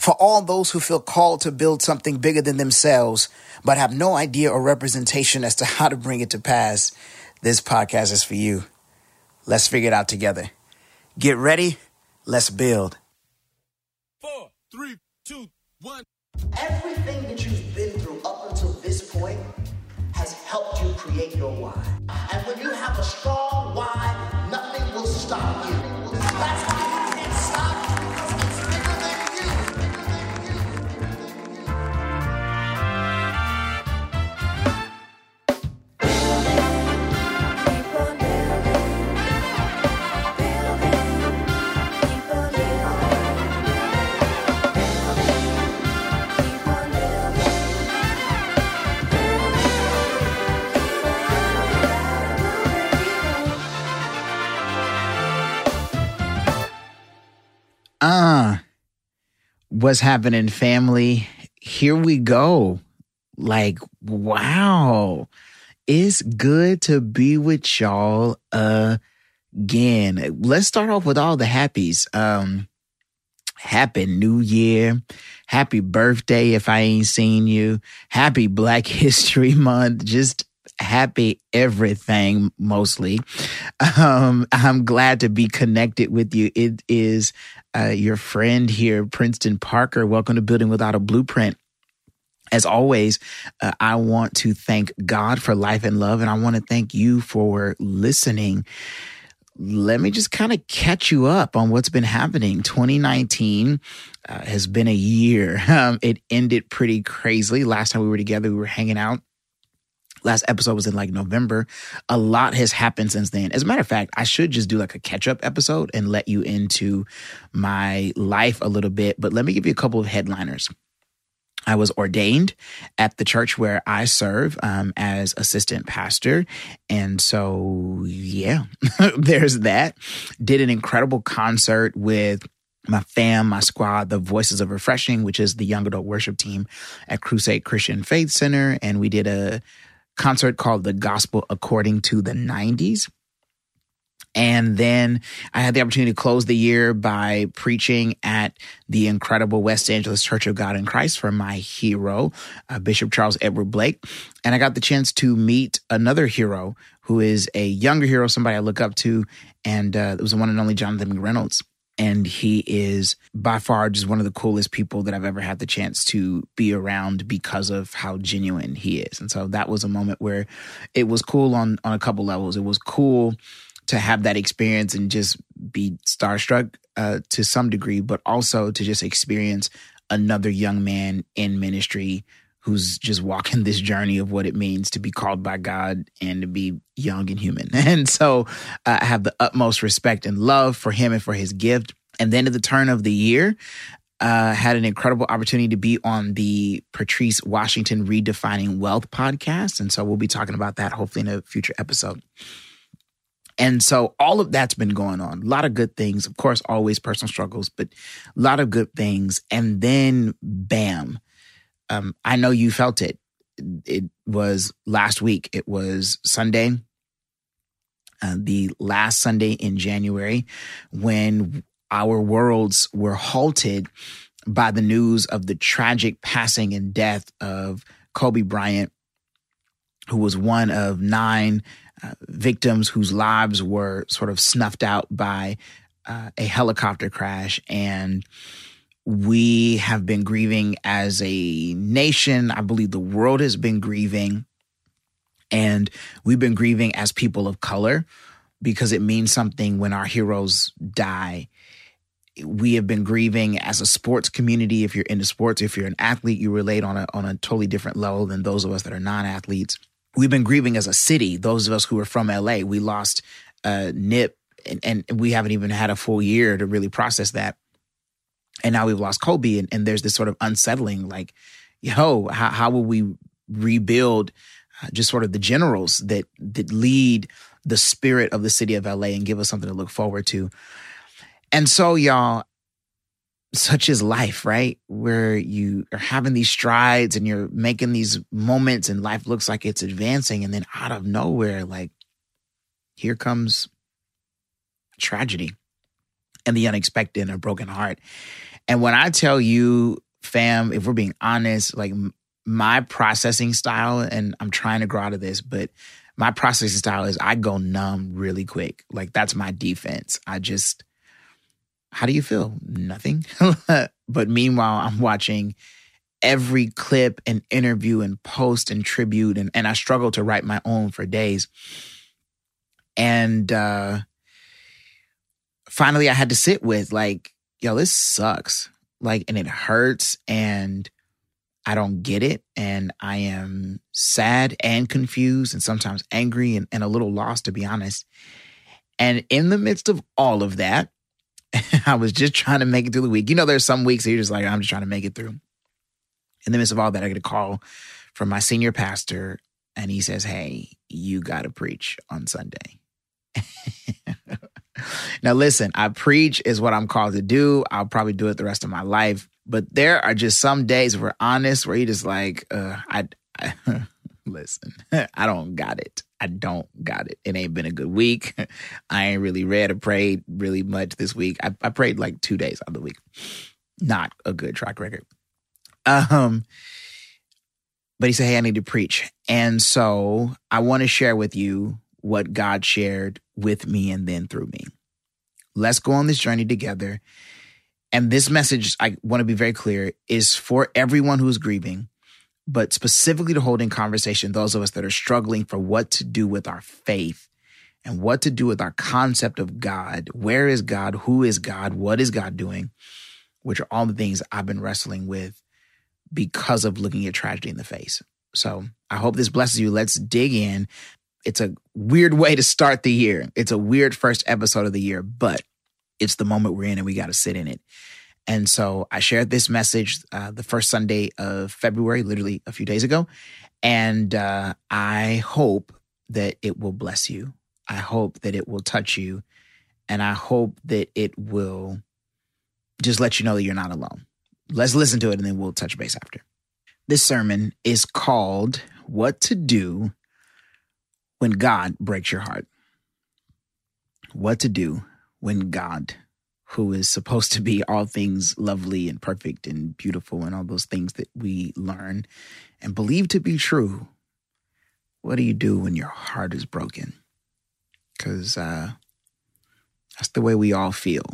For all those who feel called to build something bigger than themselves, but have no idea or representation as to how to bring it to pass, this podcast is for you. Let's figure it out together. Get ready. Let's build. Four, three, two, one. Everything that you've been through up until this point has helped you create your why. And when you have a strong why, nothing will stop you. That's Uh, what's happening, family? Here we go. Like, wow. It's good to be with y'all again. Let's start off with all the happies. Um, happy new year. Happy birthday if I ain't seen you. Happy Black History Month. Just happy everything mostly. Um, I'm glad to be connected with you. It is uh, your friend here, Princeton Parker. Welcome to Building Without a Blueprint. As always, uh, I want to thank God for life and love, and I want to thank you for listening. Let me just kind of catch you up on what's been happening. 2019 uh, has been a year. Um, it ended pretty crazily. Last time we were together, we were hanging out last episode was in like November. A lot has happened since then. As a matter of fact, I should just do like a catch up episode and let you into my life a little bit. But let me give you a couple of headliners. I was ordained at the church where I serve um, as assistant pastor. And so, yeah, there's that. Did an incredible concert with my fam, my squad, the Voices of Refreshing, which is the young adult worship team at Crusade Christian Faith Center. And we did a concert called The Gospel According to the 90s. And then I had the opportunity to close the year by preaching at the incredible West Angeles Church of God in Christ for my hero, uh, Bishop Charles Edward Blake. And I got the chance to meet another hero who is a younger hero, somebody I look up to. And uh, it was the one and only Jonathan McReynolds and he is by far just one of the coolest people that I've ever had the chance to be around because of how genuine he is. And so that was a moment where it was cool on on a couple levels. It was cool to have that experience and just be starstruck uh, to some degree, but also to just experience another young man in ministry who's just walking this journey of what it means to be called by God and to be young and human. And so uh, I have the utmost respect and love for him and for his gift. And then at the turn of the year, uh, had an incredible opportunity to be on the Patrice Washington Redefining Wealth podcast. And so we'll be talking about that hopefully in a future episode. And so all of that's been going on. A lot of good things. Of course, always personal struggles, but a lot of good things. And then bam, um, I know you felt it. It was last week. It was Sunday, uh, the last Sunday in January, when our worlds were halted by the news of the tragic passing and death of Kobe Bryant, who was one of nine uh, victims whose lives were sort of snuffed out by uh, a helicopter crash. And we have been grieving as a nation. I believe the world has been grieving. And we've been grieving as people of color because it means something when our heroes die. We have been grieving as a sports community. If you're into sports, if you're an athlete, you relate on a on a totally different level than those of us that are non-athletes. We've been grieving as a city. Those of us who are from LA, we lost uh, Nip, and, and we haven't even had a full year to really process that and now we've lost Kobe, and, and there's this sort of unsettling, like, yo, how, how will we rebuild uh, just sort of the generals that that lead the spirit of the city of LA and give us something to look forward to? And so, y'all, such is life, right? Where you are having these strides and you're making these moments, and life looks like it's advancing, and then out of nowhere, like, here comes tragedy and the unexpected and a broken heart. And when I tell you, fam, if we're being honest, like my processing style, and I'm trying to grow out of this, but my processing style is I go numb really quick. Like that's my defense. I just, how do you feel? Nothing. but meanwhile, I'm watching every clip and interview and post and tribute, and, and I struggle to write my own for days. And uh, finally, I had to sit with, like, yo, this sucks. Like, and it hurts, and I don't get it. And I am sad and confused, and sometimes angry and, and a little lost, to be honest. And in the midst of all of that, I was just trying to make it through the week. You know, there's some weeks that you're just like, I'm just trying to make it through. In the midst of all that, I get a call from my senior pastor, and he says, Hey, you got to preach on Sunday. now, listen, I preach is what I'm called to do. I'll probably do it the rest of my life. But there are just some days, if we're honest, where you just like, uh, I, I listen, I don't got it. I don't got it. It ain't been a good week. I ain't really read or prayed really much this week. I, I prayed like two days of the week. Not a good track record. Um, but he said, Hey, I need to preach. And so I want to share with you what God shared with me and then through me. Let's go on this journey together. And this message, I want to be very clear, is for everyone who's grieving, but specifically to hold in conversation those of us that are struggling for what to do with our faith and what to do with our concept of God. Where is God? Who is God? What is God doing? Which are all the things I've been wrestling with because of looking at tragedy in the face. So I hope this blesses you. Let's dig in. It's a weird way to start the year. It's a weird first episode of the year, but it's the moment we're in and we got to sit in it. And so I shared this message uh, the first Sunday of February, literally a few days ago. And uh, I hope that it will bless you. I hope that it will touch you. And I hope that it will just let you know that you're not alone. Let's listen to it and then we'll touch base after. This sermon is called What to Do When God Breaks Your Heart. What to do when God, who is supposed to be all things lovely and perfect and beautiful and all those things that we learn and believe to be true, what do you do when your heart is broken? Because uh, that's the way we all feel.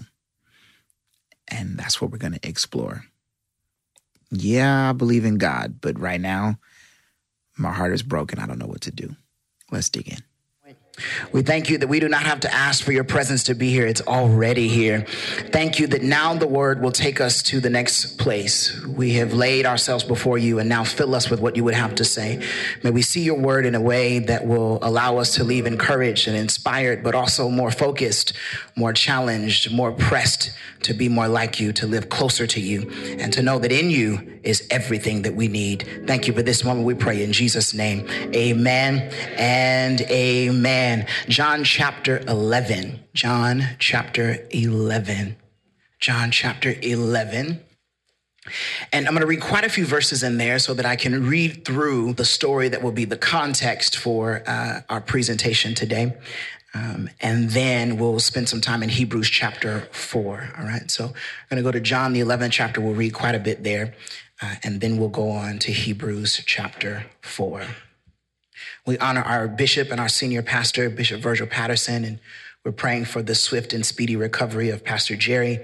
And that's what we're going to explore. Yeah, I believe in God, but right now, my heart is broken. I don't know what to do. Let's dig in. We thank you that we do not have to ask for your presence to be here. It's already here. Thank you that now the word will take us to the next place. We have laid ourselves before you and now fill us with what you would have to say. May we see your word in a way that will allow us to leave encouraged and inspired, but also more focused, more challenged, more pressed to be more like you, to live closer to you, and to know that in you is everything that we need. Thank you for this moment. We pray in Jesus' name. Amen and amen. John chapter 11. John chapter 11. John chapter 11. And I'm going to read quite a few verses in there so that I can read through the story that will be the context for uh, our presentation today. Um, and then we'll spend some time in Hebrews chapter 4. All right. So I'm going to go to John, the 11th chapter. We'll read quite a bit there. Uh, and then we'll go on to Hebrews chapter 4. We honor our bishop and our senior pastor, Bishop Virgil Patterson, and we're praying for the swift and speedy recovery of Pastor Jerry,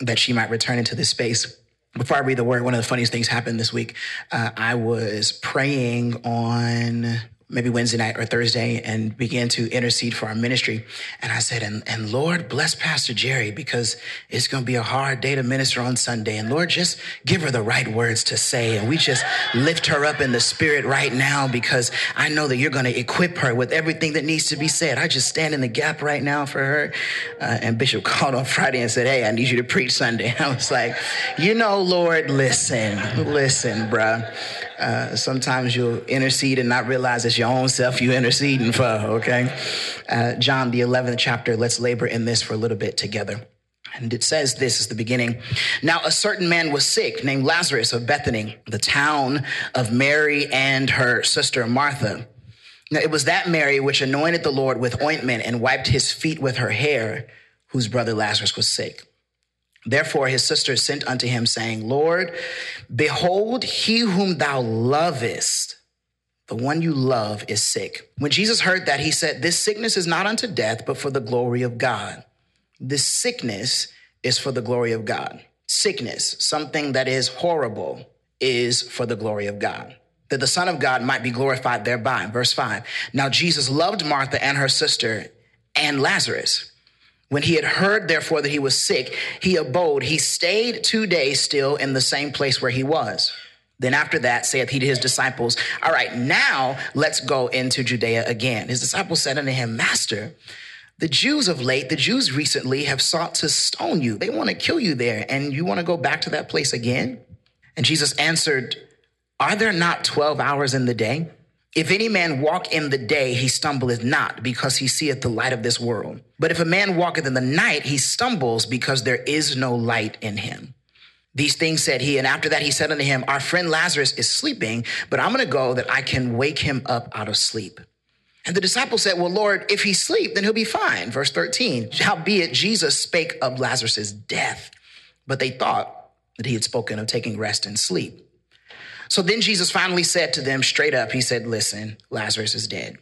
that she might return into this space. Before I read the word, one of the funniest things happened this week. Uh, I was praying on maybe Wednesday night or Thursday and began to intercede for our ministry. And I said, and, and Lord, bless Pastor Jerry because it's going to be a hard day to minister on Sunday. And Lord, just give her the right words to say. And we just lift her up in the spirit right now because I know that you're going to equip her with everything that needs to be said. I just stand in the gap right now for her. Uh, and Bishop called on Friday and said, Hey, I need you to preach Sunday. I was like, You know, Lord, listen, listen, bruh. Uh, sometimes you'll intercede and not realize it's your own self you're interceding for, okay? Uh, John, the 11th chapter, let's labor in this for a little bit together. And it says this is the beginning. Now, a certain man was sick named Lazarus of Bethany, the town of Mary and her sister Martha. Now, it was that Mary which anointed the Lord with ointment and wiped his feet with her hair, whose brother Lazarus was sick. Therefore, his sisters sent unto him, saying, Lord, behold, he whom thou lovest, the one you love, is sick. When Jesus heard that, he said, This sickness is not unto death, but for the glory of God. This sickness is for the glory of God. Sickness, something that is horrible, is for the glory of God. That the Son of God might be glorified thereby. Verse 5. Now Jesus loved Martha and her sister and Lazarus. When he had heard, therefore, that he was sick, he abode. He stayed two days still in the same place where he was. Then after that, saith he to his disciples, All right, now let's go into Judea again. His disciples said unto him, Master, the Jews of late, the Jews recently have sought to stone you. They want to kill you there, and you want to go back to that place again? And Jesus answered, Are there not 12 hours in the day? If any man walk in the day, he stumbleth not, because he seeth the light of this world. But if a man walketh in the night, he stumbles, because there is no light in him. These things said he, and after that he said unto him, Our friend Lazarus is sleeping, but I'm to go that I can wake him up out of sleep. And the disciples said, Well, Lord, if he sleep, then he'll be fine. Verse 13. Howbeit Jesus spake of Lazarus' death, but they thought that he had spoken of taking rest and sleep. So then Jesus finally said to them straight up, He said, Listen, Lazarus is dead.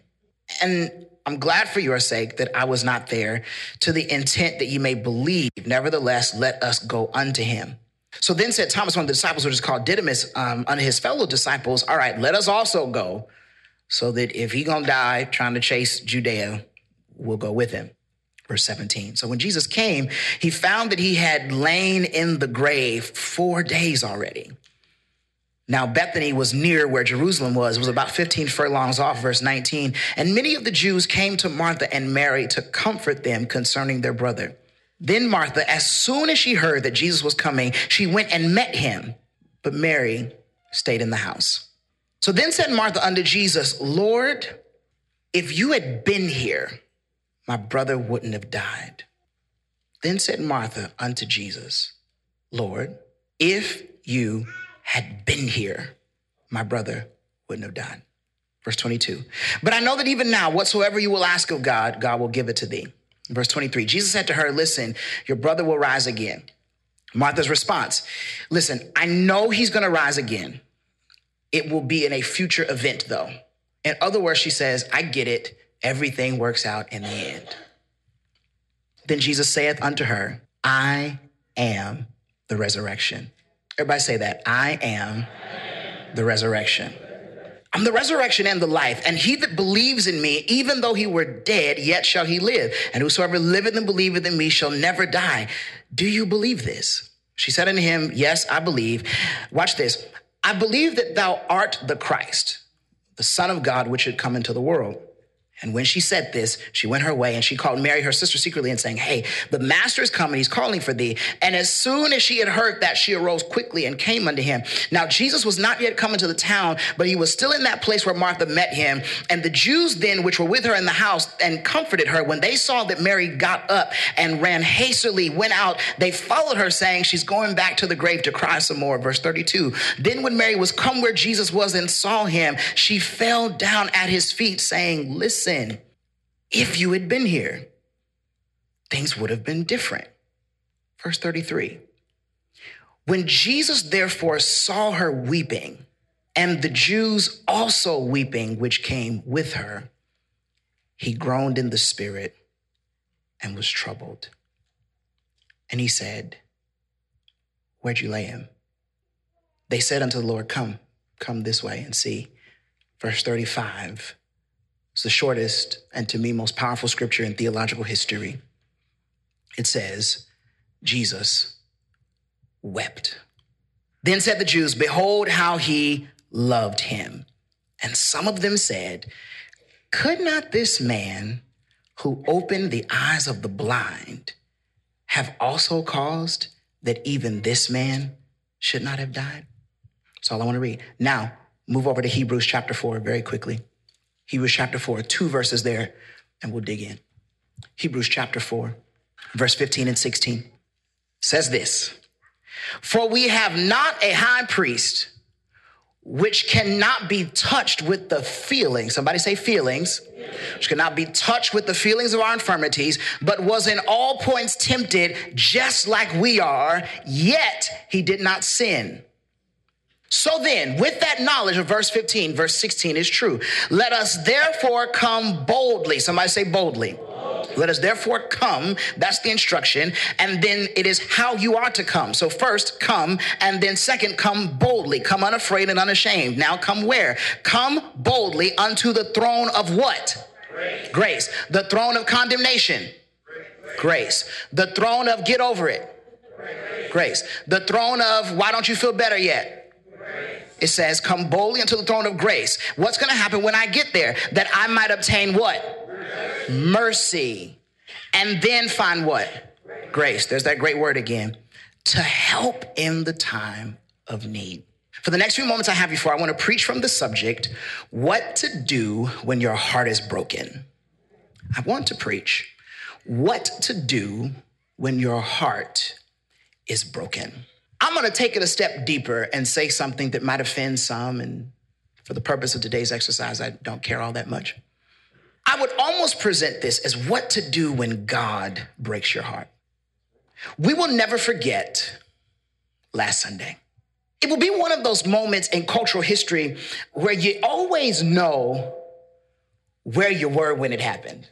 And I'm glad for your sake that I was not there to the intent that ye may believe. Nevertheless, let us go unto him. So then said Thomas, one of the disciples, which is called Didymus, um, unto his fellow disciples, All right, let us also go, so that if he gonna die trying to chase Judea, we'll go with him. Verse 17. So when Jesus came, he found that he had lain in the grave four days already. Now, Bethany was near where Jerusalem was. It was about 15 furlongs off, verse 19. And many of the Jews came to Martha and Mary to comfort them concerning their brother. Then Martha, as soon as she heard that Jesus was coming, she went and met him. But Mary stayed in the house. So then said Martha unto Jesus, Lord, if you had been here, my brother wouldn't have died. Then said Martha unto Jesus, Lord, if you had been here, my brother wouldn't have died. Verse 22. But I know that even now, whatsoever you will ask of God, God will give it to thee. Verse 23. Jesus said to her, Listen, your brother will rise again. Martha's response Listen, I know he's going to rise again. It will be in a future event, though. In other words, she says, I get it. Everything works out in the end. Then Jesus saith unto her, I am the resurrection. Everybody say that. I am the resurrection. I'm the resurrection and the life. And he that believes in me, even though he were dead, yet shall he live. And whosoever liveth and believeth in me shall never die. Do you believe this? She said unto him, Yes, I believe. Watch this. I believe that thou art the Christ, the Son of God, which should come into the world. And when she said this, she went her way and she called Mary, her sister, secretly and saying, Hey, the master is coming. He's calling for thee. And as soon as she had heard that, she arose quickly and came unto him. Now, Jesus was not yet come into the town, but he was still in that place where Martha met him. And the Jews then, which were with her in the house and comforted her, when they saw that Mary got up and ran hastily, went out, they followed her, saying, She's going back to the grave to cry some more. Verse 32. Then when Mary was come where Jesus was and saw him, she fell down at his feet, saying, Listen, if you had been here, things would have been different. Verse 33. When Jesus therefore saw her weeping, and the Jews also weeping, which came with her, he groaned in the spirit and was troubled. And he said, Where'd you lay him? They said unto the Lord, Come, come this way and see. Verse 35 it's the shortest and to me most powerful scripture in theological history. It says, Jesus wept. Then said the Jews, Behold how he loved him. And some of them said, Could not this man who opened the eyes of the blind have also caused that even this man should not have died? That's all I want to read. Now, move over to Hebrews chapter 4 very quickly. Hebrews chapter 4, two verses there, and we'll dig in. Hebrews chapter 4, verse 15 and 16 says this For we have not a high priest which cannot be touched with the feelings. Somebody say feelings. Which cannot be touched with the feelings of our infirmities, but was in all points tempted just like we are, yet he did not sin. So then, with that knowledge of verse 15, verse 16 is true. Let us therefore come boldly. Somebody say boldly. Let us therefore come. That's the instruction. And then it is how you are to come. So first, come. And then second, come boldly. Come unafraid and unashamed. Now come where? Come boldly unto the throne of what? Grace. Grace. The throne of condemnation. Grace. The throne of get over it. Grace. The throne of why don't you feel better yet? It says, Come boldly unto the throne of grace. What's going to happen when I get there? That I might obtain what? Mercy. And then find what? Grace. There's that great word again. To help in the time of need. For the next few moments I have before, I want to preach from the subject what to do when your heart is broken. I want to preach what to do when your heart is broken. I'm going to take it a step deeper and say something that might offend some. And for the purpose of today's exercise, I don't care all that much. I would almost present this as what to do when God breaks your heart. We will never forget last Sunday. It will be one of those moments in cultural history where you always know where you were when it happened.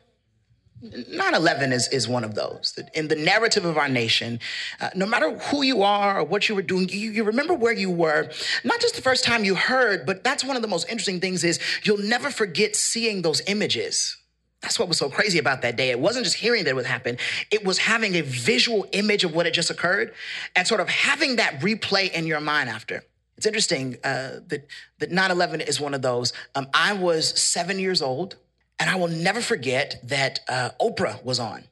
9 11 is, is one of those. In the narrative of our nation, uh, no matter who you are or what you were doing, you, you remember where you were, not just the first time you heard, but that's one of the most interesting things is you'll never forget seeing those images. That's what was so crazy about that day. It wasn't just hearing that it would happen, it was having a visual image of what had just occurred and sort of having that replay in your mind after. It's interesting uh, that, that 9 11 is one of those. Um, I was seven years old. And I will never forget that uh, Oprah was on.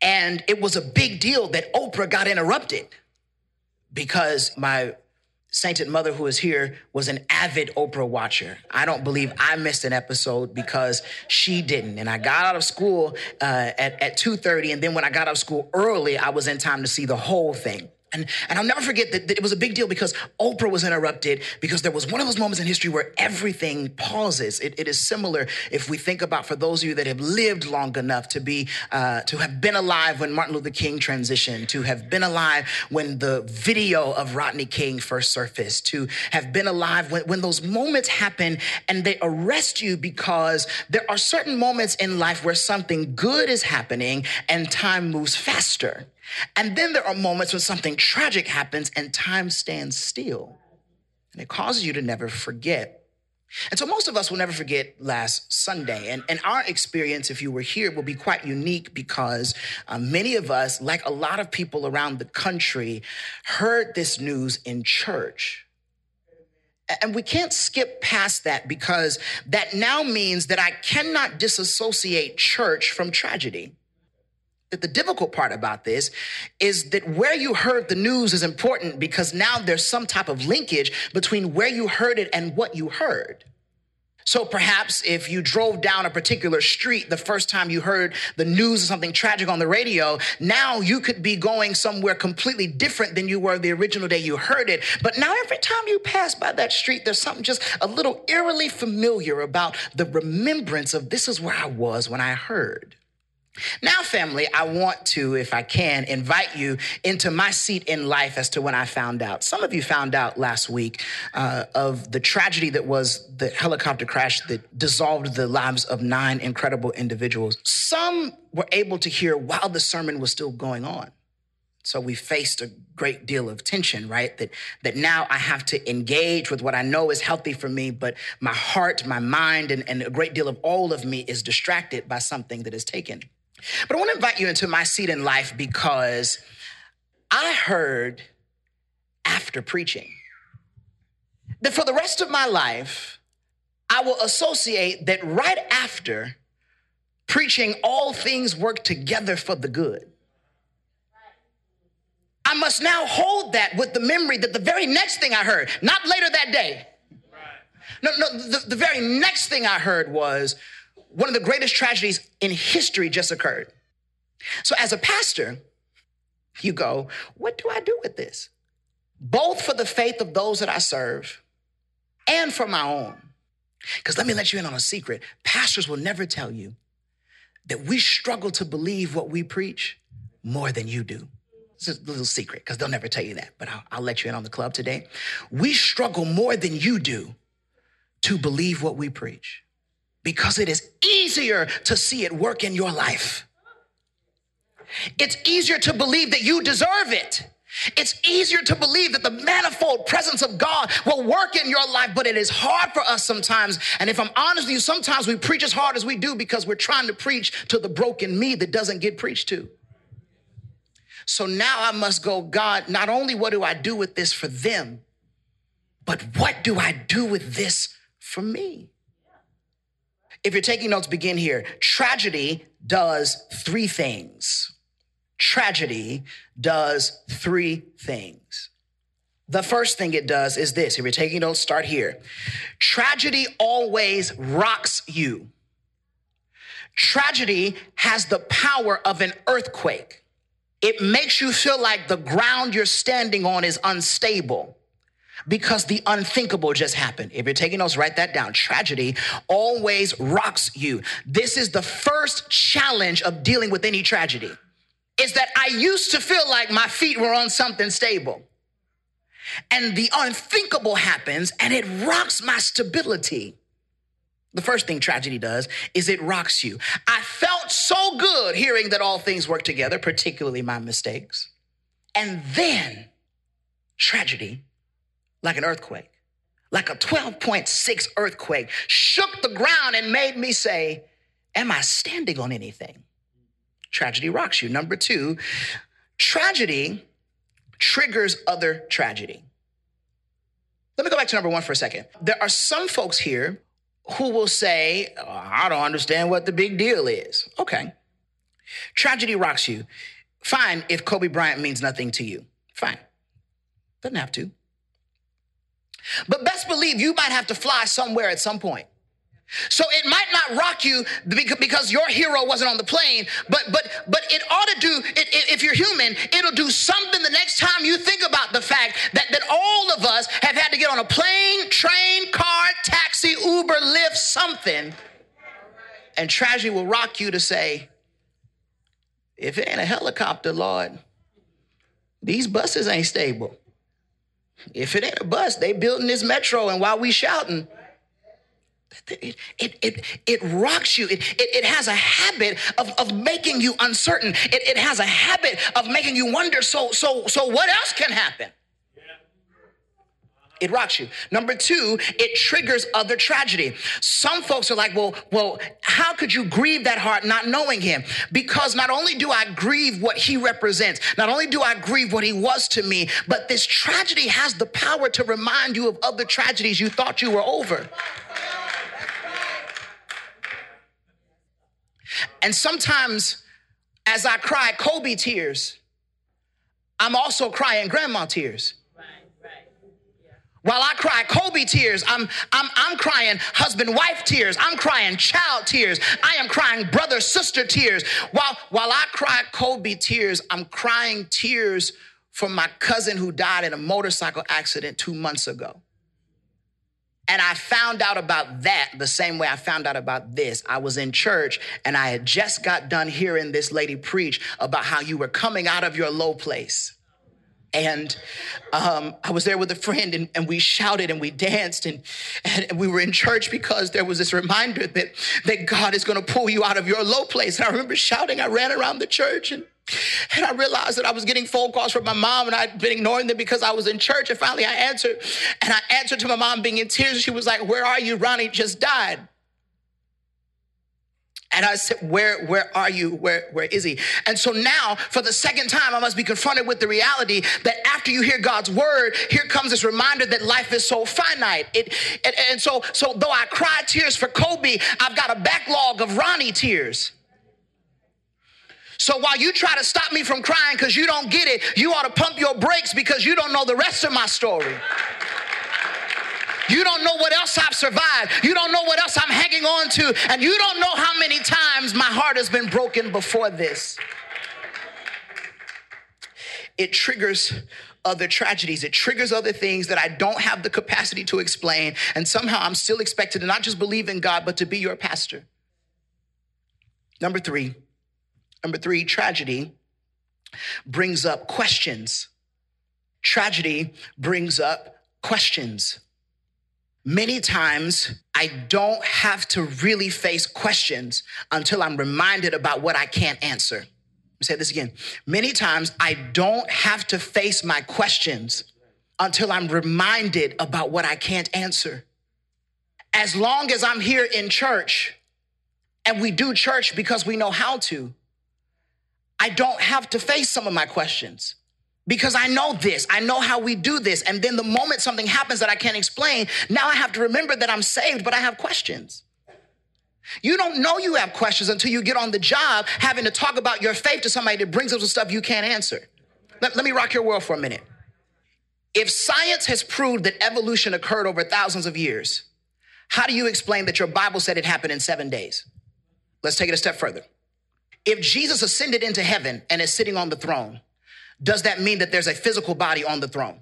And it was a big deal that Oprah got interrupted because my sainted mother who is here was an avid Oprah watcher. I don't believe I missed an episode because she didn't. And I got out of school uh, at, at 2.30 and then when I got out of school early, I was in time to see the whole thing. And, and I'll never forget that, that it was a big deal because Oprah was interrupted because there was one of those moments in history where everything pauses. It, it is similar if we think about for those of you that have lived long enough to be uh, to have been alive when Martin Luther King transitioned, to have been alive when the video of Rodney King first surfaced, to have been alive when, when those moments happen and they arrest you because there are certain moments in life where something good is happening and time moves faster. And then there are moments when something tragic happens and time stands still. And it causes you to never forget. And so most of us will never forget last Sunday. And, and our experience, if you were here, will be quite unique because uh, many of us, like a lot of people around the country, heard this news in church. And we can't skip past that because that now means that I cannot disassociate church from tragedy the difficult part about this is that where you heard the news is important because now there's some type of linkage between where you heard it and what you heard. So perhaps if you drove down a particular street the first time you heard the news of something tragic on the radio, now you could be going somewhere completely different than you were the original day you heard it. But now every time you pass by that street, there's something just a little eerily familiar about the remembrance of this is where I was when I heard. Now, family, I want to, if I can, invite you into my seat in life as to when I found out. Some of you found out last week uh, of the tragedy that was the helicopter crash that dissolved the lives of nine incredible individuals. Some were able to hear while the sermon was still going on. So we faced a great deal of tension, right? That that now I have to engage with what I know is healthy for me, but my heart, my mind, and, and a great deal of all of me is distracted by something that is taken. But I want to invite you into my seat in life because I heard after preaching that for the rest of my life, I will associate that right after preaching, all things work together for the good. I must now hold that with the memory that the very next thing I heard, not later that day, no, no, the, the very next thing I heard was one of the greatest tragedies in history just occurred. So, as a pastor, you go, What do I do with this? Both for the faith of those that I serve and for my own. Because let me let you in on a secret pastors will never tell you that we struggle to believe what we preach more than you do. It's a little secret because they'll never tell you that, but I'll, I'll let you in on the club today. We struggle more than you do to believe what we preach because it is easier to see it work in your life. It's easier to believe that you deserve it. It's easier to believe that the manifold presence of God will work in your life, but it is hard for us sometimes. And if I'm honest with you, sometimes we preach as hard as we do because we're trying to preach to the broken me that doesn't get preached to. So now I must go, God, not only what do I do with this for them, but what do I do with this for me? If you're taking notes, begin here. Tragedy does three things. Tragedy does three things. The first thing it does is this. If you're taking notes, start here. Tragedy always rocks you. Tragedy has the power of an earthquake. It makes you feel like the ground you're standing on is unstable because the unthinkable just happened. If you're taking notes, write that down. Tragedy always rocks you. This is the first challenge of dealing with any tragedy. Is that I used to feel like my feet were on something stable. And the unthinkable happens and it rocks my stability. The first thing tragedy does is it rocks you. I felt so good hearing that all things work together, particularly my mistakes. And then tragedy, like an earthquake, like a 12.6 earthquake, shook the ground and made me say, Am I standing on anything? Tragedy rocks you. Number two, tragedy triggers other tragedy. Let me go back to number one for a second. There are some folks here who will say, "Oh, I don't understand what the big deal is. Okay. Tragedy rocks you. Fine if Kobe Bryant means nothing to you. Fine. Doesn't have to. But best believe you might have to fly somewhere at some point. So it might not rock you beca- because your hero wasn't on the plane, but but but it ought to do. It, it- if you're human, it'll do something the next time you think about the fact that that all of us have had to get on a plane, train, car, taxi, Uber, Lyft, something, and tragedy will rock you to say, if it ain't a helicopter, Lord, these buses ain't stable. If it ain't a bus, they building this metro, and while we shouting, it, it, it, it rocks you. It, it, it has a habit of, of making you uncertain. It, it has a habit of making you wonder, so, so, so what else can happen? It rocks you. Number two, it triggers other tragedy. Some folks are like, well, well, how could you grieve that heart not knowing him? Because not only do I grieve what he represents, not only do I grieve what he was to me, but this tragedy has the power to remind you of other tragedies you thought you were over. And sometimes as I cry Kobe tears, I'm also crying grandma tears. While I cry Kobe tears, I'm, I'm, I'm crying husband wife tears. I'm crying child tears. I am crying brother sister tears. While, while I cry Kobe tears, I'm crying tears for my cousin who died in a motorcycle accident two months ago. And I found out about that the same way I found out about this. I was in church and I had just got done hearing this lady preach about how you were coming out of your low place. And um, I was there with a friend, and, and we shouted and we danced, and, and we were in church because there was this reminder that, that God is going to pull you out of your low place. And I remember shouting, I ran around the church, and, and I realized that I was getting phone calls from my mom, and I'd been ignoring them because I was in church. And finally, I answered, and I answered to my mom being in tears. She was like, Where are you? Ronnie just died. And I said, where, where are you? Where, where is he? And so now, for the second time, I must be confronted with the reality that after you hear God's word, here comes this reminder that life is so finite. It, and, and so, so though I cry tears for Kobe, I've got a backlog of Ronnie tears. So while you try to stop me from crying because you don't get it, you ought to pump your brakes because you don't know the rest of my story. You don't know what else I've survived. You don't know what else I'm hanging on to. And you don't know how many times my heart has been broken before this. It triggers other tragedies. It triggers other things that I don't have the capacity to explain. And somehow I'm still expected to not just believe in God, but to be your pastor. Number three, number three, tragedy brings up questions. Tragedy brings up questions. Many times, I don't have to really face questions until I'm reminded about what I can't answer. Say this again. Many times, I don't have to face my questions until I'm reminded about what I can't answer. As long as I'm here in church and we do church because we know how to, I don't have to face some of my questions because I know this. I know how we do this. And then the moment something happens that I can't explain, now I have to remember that I'm saved, but I have questions. You don't know you have questions until you get on the job having to talk about your faith to somebody that brings up some stuff you can't answer. Let, let me rock your world for a minute. If science has proved that evolution occurred over thousands of years, how do you explain that your Bible said it happened in seven days? Let's take it a step further. If Jesus ascended into heaven and is sitting on the throne, does that mean that there's a physical body on the throne?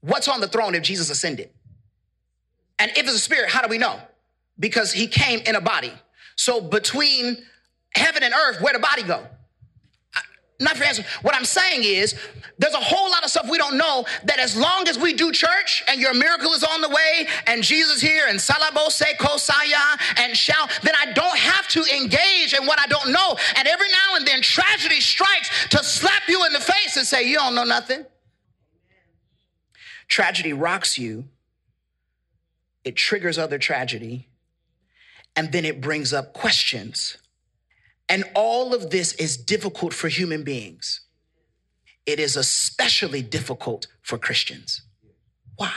What's on the throne if Jesus ascended? And if it's a spirit, how do we know? Because he came in a body. So between heaven and earth, where'd the body go? Not for. What I'm saying is, there's a whole lot of stuff we don't know that as long as we do church and your miracle is on the way and Jesus here and salabose kosaya and shout, then I don't have to engage in what I don't know. And every now and then tragedy strikes to slap you in the face and say, you don't know nothing. Tragedy rocks you. It triggers other tragedy. And then it brings up questions. And all of this is difficult for human beings. It is especially difficult for Christians. Why?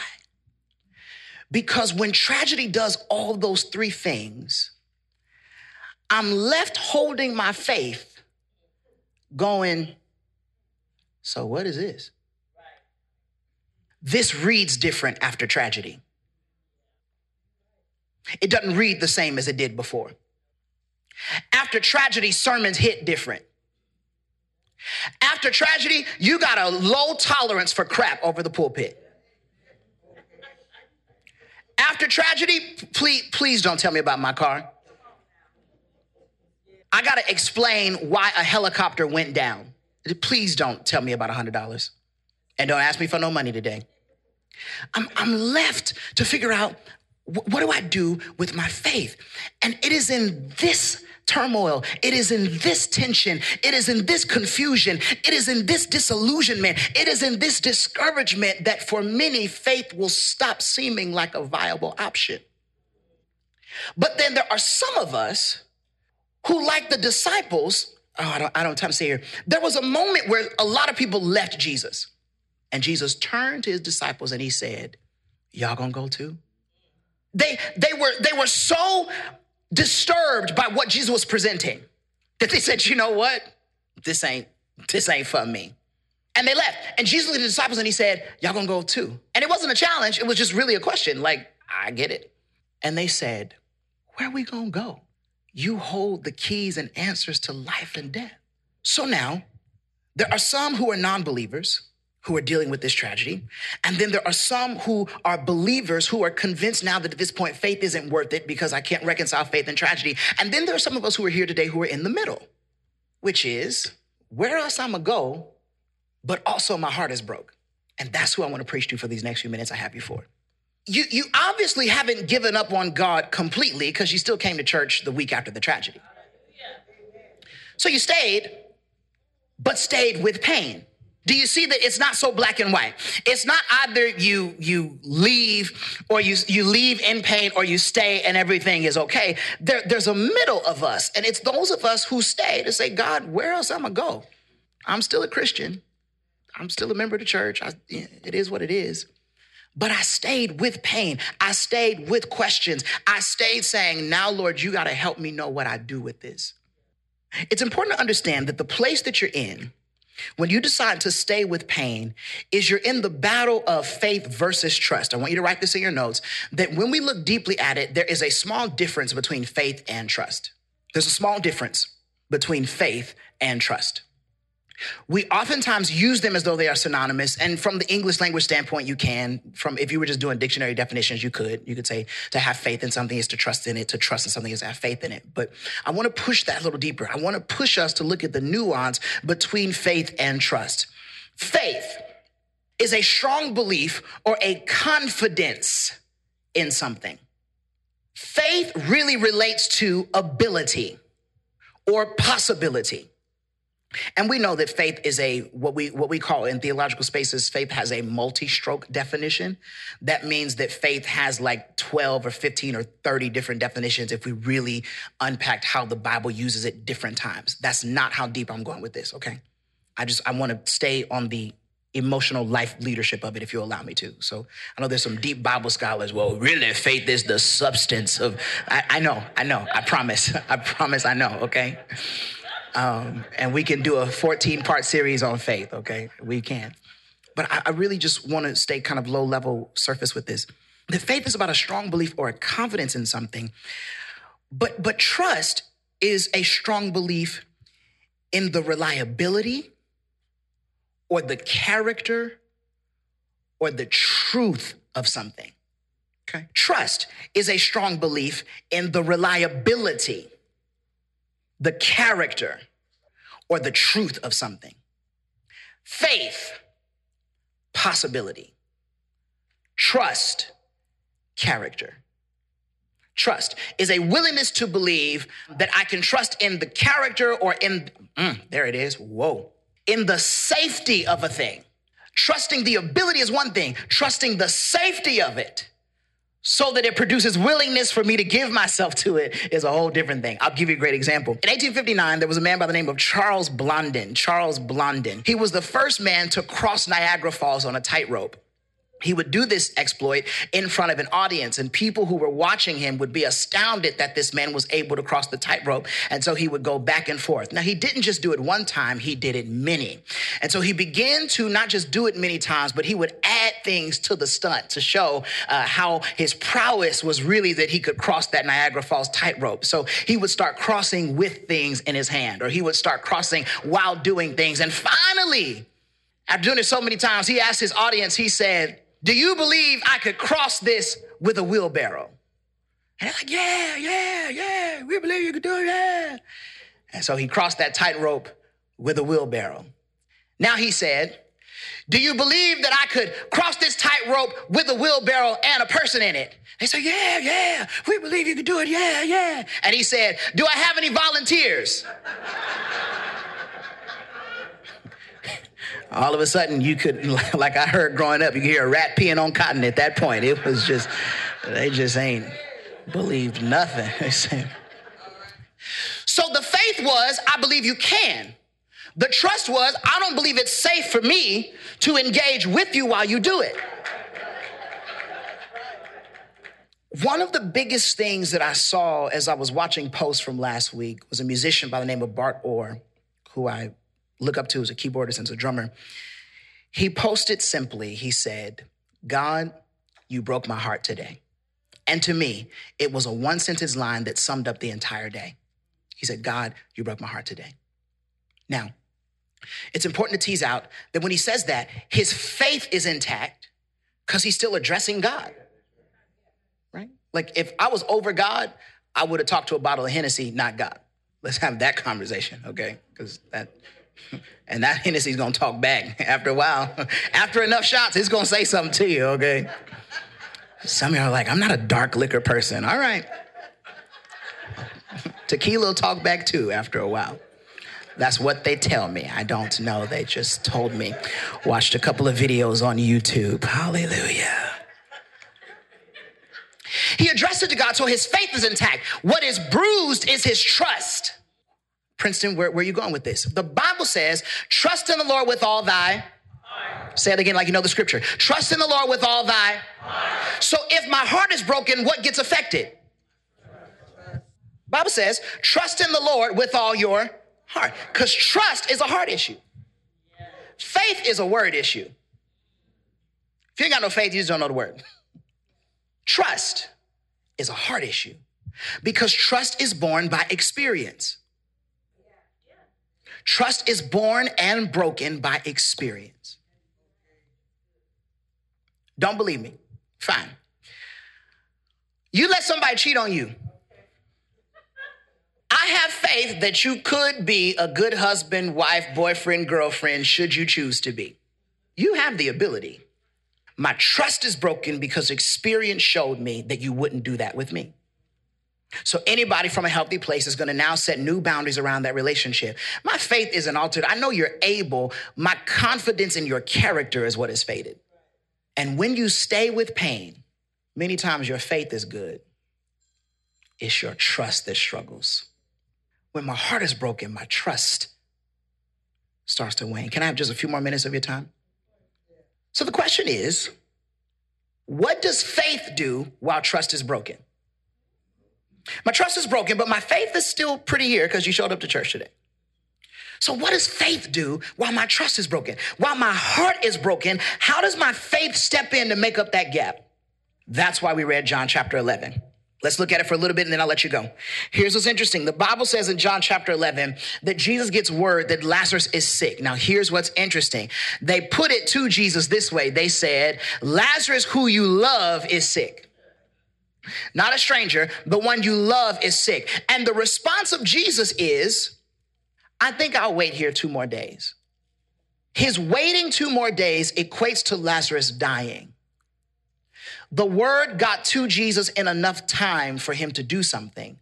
Because when tragedy does all those three things, I'm left holding my faith, going, So what is this? This reads different after tragedy. It doesn't read the same as it did before. After tragedy, sermons hit different. After tragedy, you got a low tolerance for crap over the pulpit. After tragedy, please, please don't tell me about my car. I got to explain why a helicopter went down. Please don't tell me about $100. And don't ask me for no money today. I'm, I'm left to figure out what do I do with my faith? And it is in this turmoil, it is in this tension, it is in this confusion, it is in this disillusionment, it is in this discouragement that for many, faith will stop seeming like a viable option. But then there are some of us who, like the disciples, oh, I don't, I don't have time to say here, there was a moment where a lot of people left Jesus. And Jesus turned to his disciples and he said, Y'all gonna go too? They, they, were, they were so disturbed by what Jesus was presenting that they said, you know what? This ain't, this ain't for me. And they left. And Jesus looked at the disciples and he said, Y'all gonna go too? And it wasn't a challenge, it was just really a question. Like, I get it. And they said, Where we gonna go? You hold the keys and answers to life and death. So now, there are some who are non believers who are dealing with this tragedy. And then there are some who are believers who are convinced now that at this point faith isn't worth it because I can't reconcile faith and tragedy. And then there are some of us who are here today who are in the middle, which is where else I'm gonna go, but also my heart is broke. And that's who I wanna preach to for these next few minutes I have you for. You, you obviously haven't given up on God completely because you still came to church the week after the tragedy. So you stayed, but stayed with pain. Do you see that it's not so black and white? It's not either you you leave or you you leave in pain or you stay and everything is okay. There, there's a middle of us, and it's those of us who stay to say, God, where else am I go? I'm still a Christian. I'm still a member of the church. I, it is what it is. But I stayed with pain. I stayed with questions. I stayed saying, now, Lord, you got to help me know what I do with this. It's important to understand that the place that you're in, when you decide to stay with pain, is you're in the battle of faith versus trust. I want you to write this in your notes that when we look deeply at it, there is a small difference between faith and trust. There's a small difference between faith and trust. We oftentimes use them as though they are synonymous and from the english language standpoint you can. From if you were just doing dictionary definitions you could. You could say to have faith in something is to trust in it. To trust in something is to have faith in it. But i want to push that a little deeper. I want to push us to look at the nuance between faith and trust. Faith is a strong belief or a confidence in something. Faith really relates to ability or possibility and we know that faith is a what we what we call in theological spaces faith has a multi-stroke definition. That means that faith has like 12 or 15 or 30 different definitions if we really unpacked how the Bible uses it different times. That's not how deep I'm going with this, okay? I just I want to stay on the emotional life leadership of it if you allow me to. So I know there's some deep Bible scholars. Well, really, faith is the substance of I, I know, I know, I promise. I promise I know, okay? Um, and we can do a 14 part series on faith, okay? We can. But I, I really just want to stay kind of low level surface with this. The faith is about a strong belief or a confidence in something, but but trust is a strong belief in the reliability or the character or the truth of something. Okay. Trust is a strong belief in the reliability the character or the truth of something. Faith, possibility. Trust, character. Trust is a willingness to believe that I can trust in the character or in, mm, there it is, whoa, in the safety of a thing. Trusting the ability is one thing, trusting the safety of it so that it produces willingness for me to give myself to it is a whole different thing. I'll give you a great example. In 1859, there was a man by the name of Charles Blondin. Charles Blondin. He was the first man to cross Niagara Falls on a tightrope. He would do this exploit in front of an audience, and people who were watching him would be astounded that this man was able to cross the tightrope. And so he would go back and forth. Now, he didn't just do it one time, he did it many. And so he began to not just do it many times, but he would add things to the stunt to show uh, how his prowess was really that he could cross that Niagara Falls tightrope. So he would start crossing with things in his hand, or he would start crossing while doing things. And finally, after doing it so many times, he asked his audience, he said, Do you believe I could cross this with a wheelbarrow? And they're like, Yeah, yeah, yeah, we believe you could do it, yeah. And so he crossed that tightrope with a wheelbarrow. Now he said, Do you believe that I could cross this tightrope with a wheelbarrow and a person in it? They said, Yeah, yeah, we believe you could do it, yeah, yeah. And he said, Do I have any volunteers? All of a sudden you could like i heard growing up you could hear a rat peeing on cotton at that point. It was just they just ain't believed nothing. So the faith was i believe you can. The trust was i don't believe it's safe for me to engage with you while you do it. One of the biggest things that i saw as i was watching posts from last week was a musician by the name of bart orr who i look up to as a keyboardist and as a drummer he posted simply, he said, God, you broke my heart today. And to me, it was a one sentence line that summed up the entire day. He said, God, you broke my heart today. Now, it's important to tease out that when he says that, his faith is intact because he's still addressing God. Right? Like if I was over God, I would have talked to a bottle of Hennessy, not God. Let's have that conversation, okay? Because that and that Hennessy's gonna talk back after a while. After enough shots, it's gonna say something to you, okay? Some of you are like, I'm not a dark liquor person. All right. Tequila talk back too after a while. That's what they tell me. I don't know. They just told me. Watched a couple of videos on YouTube. Hallelujah. He addressed it to God, so his faith is intact. What is bruised is his trust. Princeton, where, where are you going with this? The Bible says, trust in the Lord with all thy. Say it again like you know the scripture. Trust in the Lord with all thy. So if my heart is broken, what gets affected? Bible says, trust in the Lord with all your heart. Because trust is a heart issue. Faith is a word issue. If you ain't got no faith, you just don't know the word. Trust is a heart issue because trust is born by experience. Trust is born and broken by experience. Don't believe me? Fine. You let somebody cheat on you. I have faith that you could be a good husband, wife, boyfriend, girlfriend, should you choose to be. You have the ability. My trust is broken because experience showed me that you wouldn't do that with me. So anybody from a healthy place is going to now set new boundaries around that relationship. My faith isn't altered. I know you're able. My confidence in your character is what is faded. And when you stay with pain, many times your faith is good. It's your trust that struggles. When my heart is broken, my trust starts to wane. Can I have just a few more minutes of your time? So the question is, what does faith do while trust is broken? My trust is broken, but my faith is still pretty here because you showed up to church today. So, what does faith do while my trust is broken? While my heart is broken, how does my faith step in to make up that gap? That's why we read John chapter 11. Let's look at it for a little bit and then I'll let you go. Here's what's interesting. The Bible says in John chapter 11 that Jesus gets word that Lazarus is sick. Now, here's what's interesting. They put it to Jesus this way they said, Lazarus, who you love, is sick. Not a stranger, the one you love is sick. And the response of Jesus is, I think I'll wait here two more days. His waiting two more days equates to Lazarus dying. The word got to Jesus in enough time for him to do something.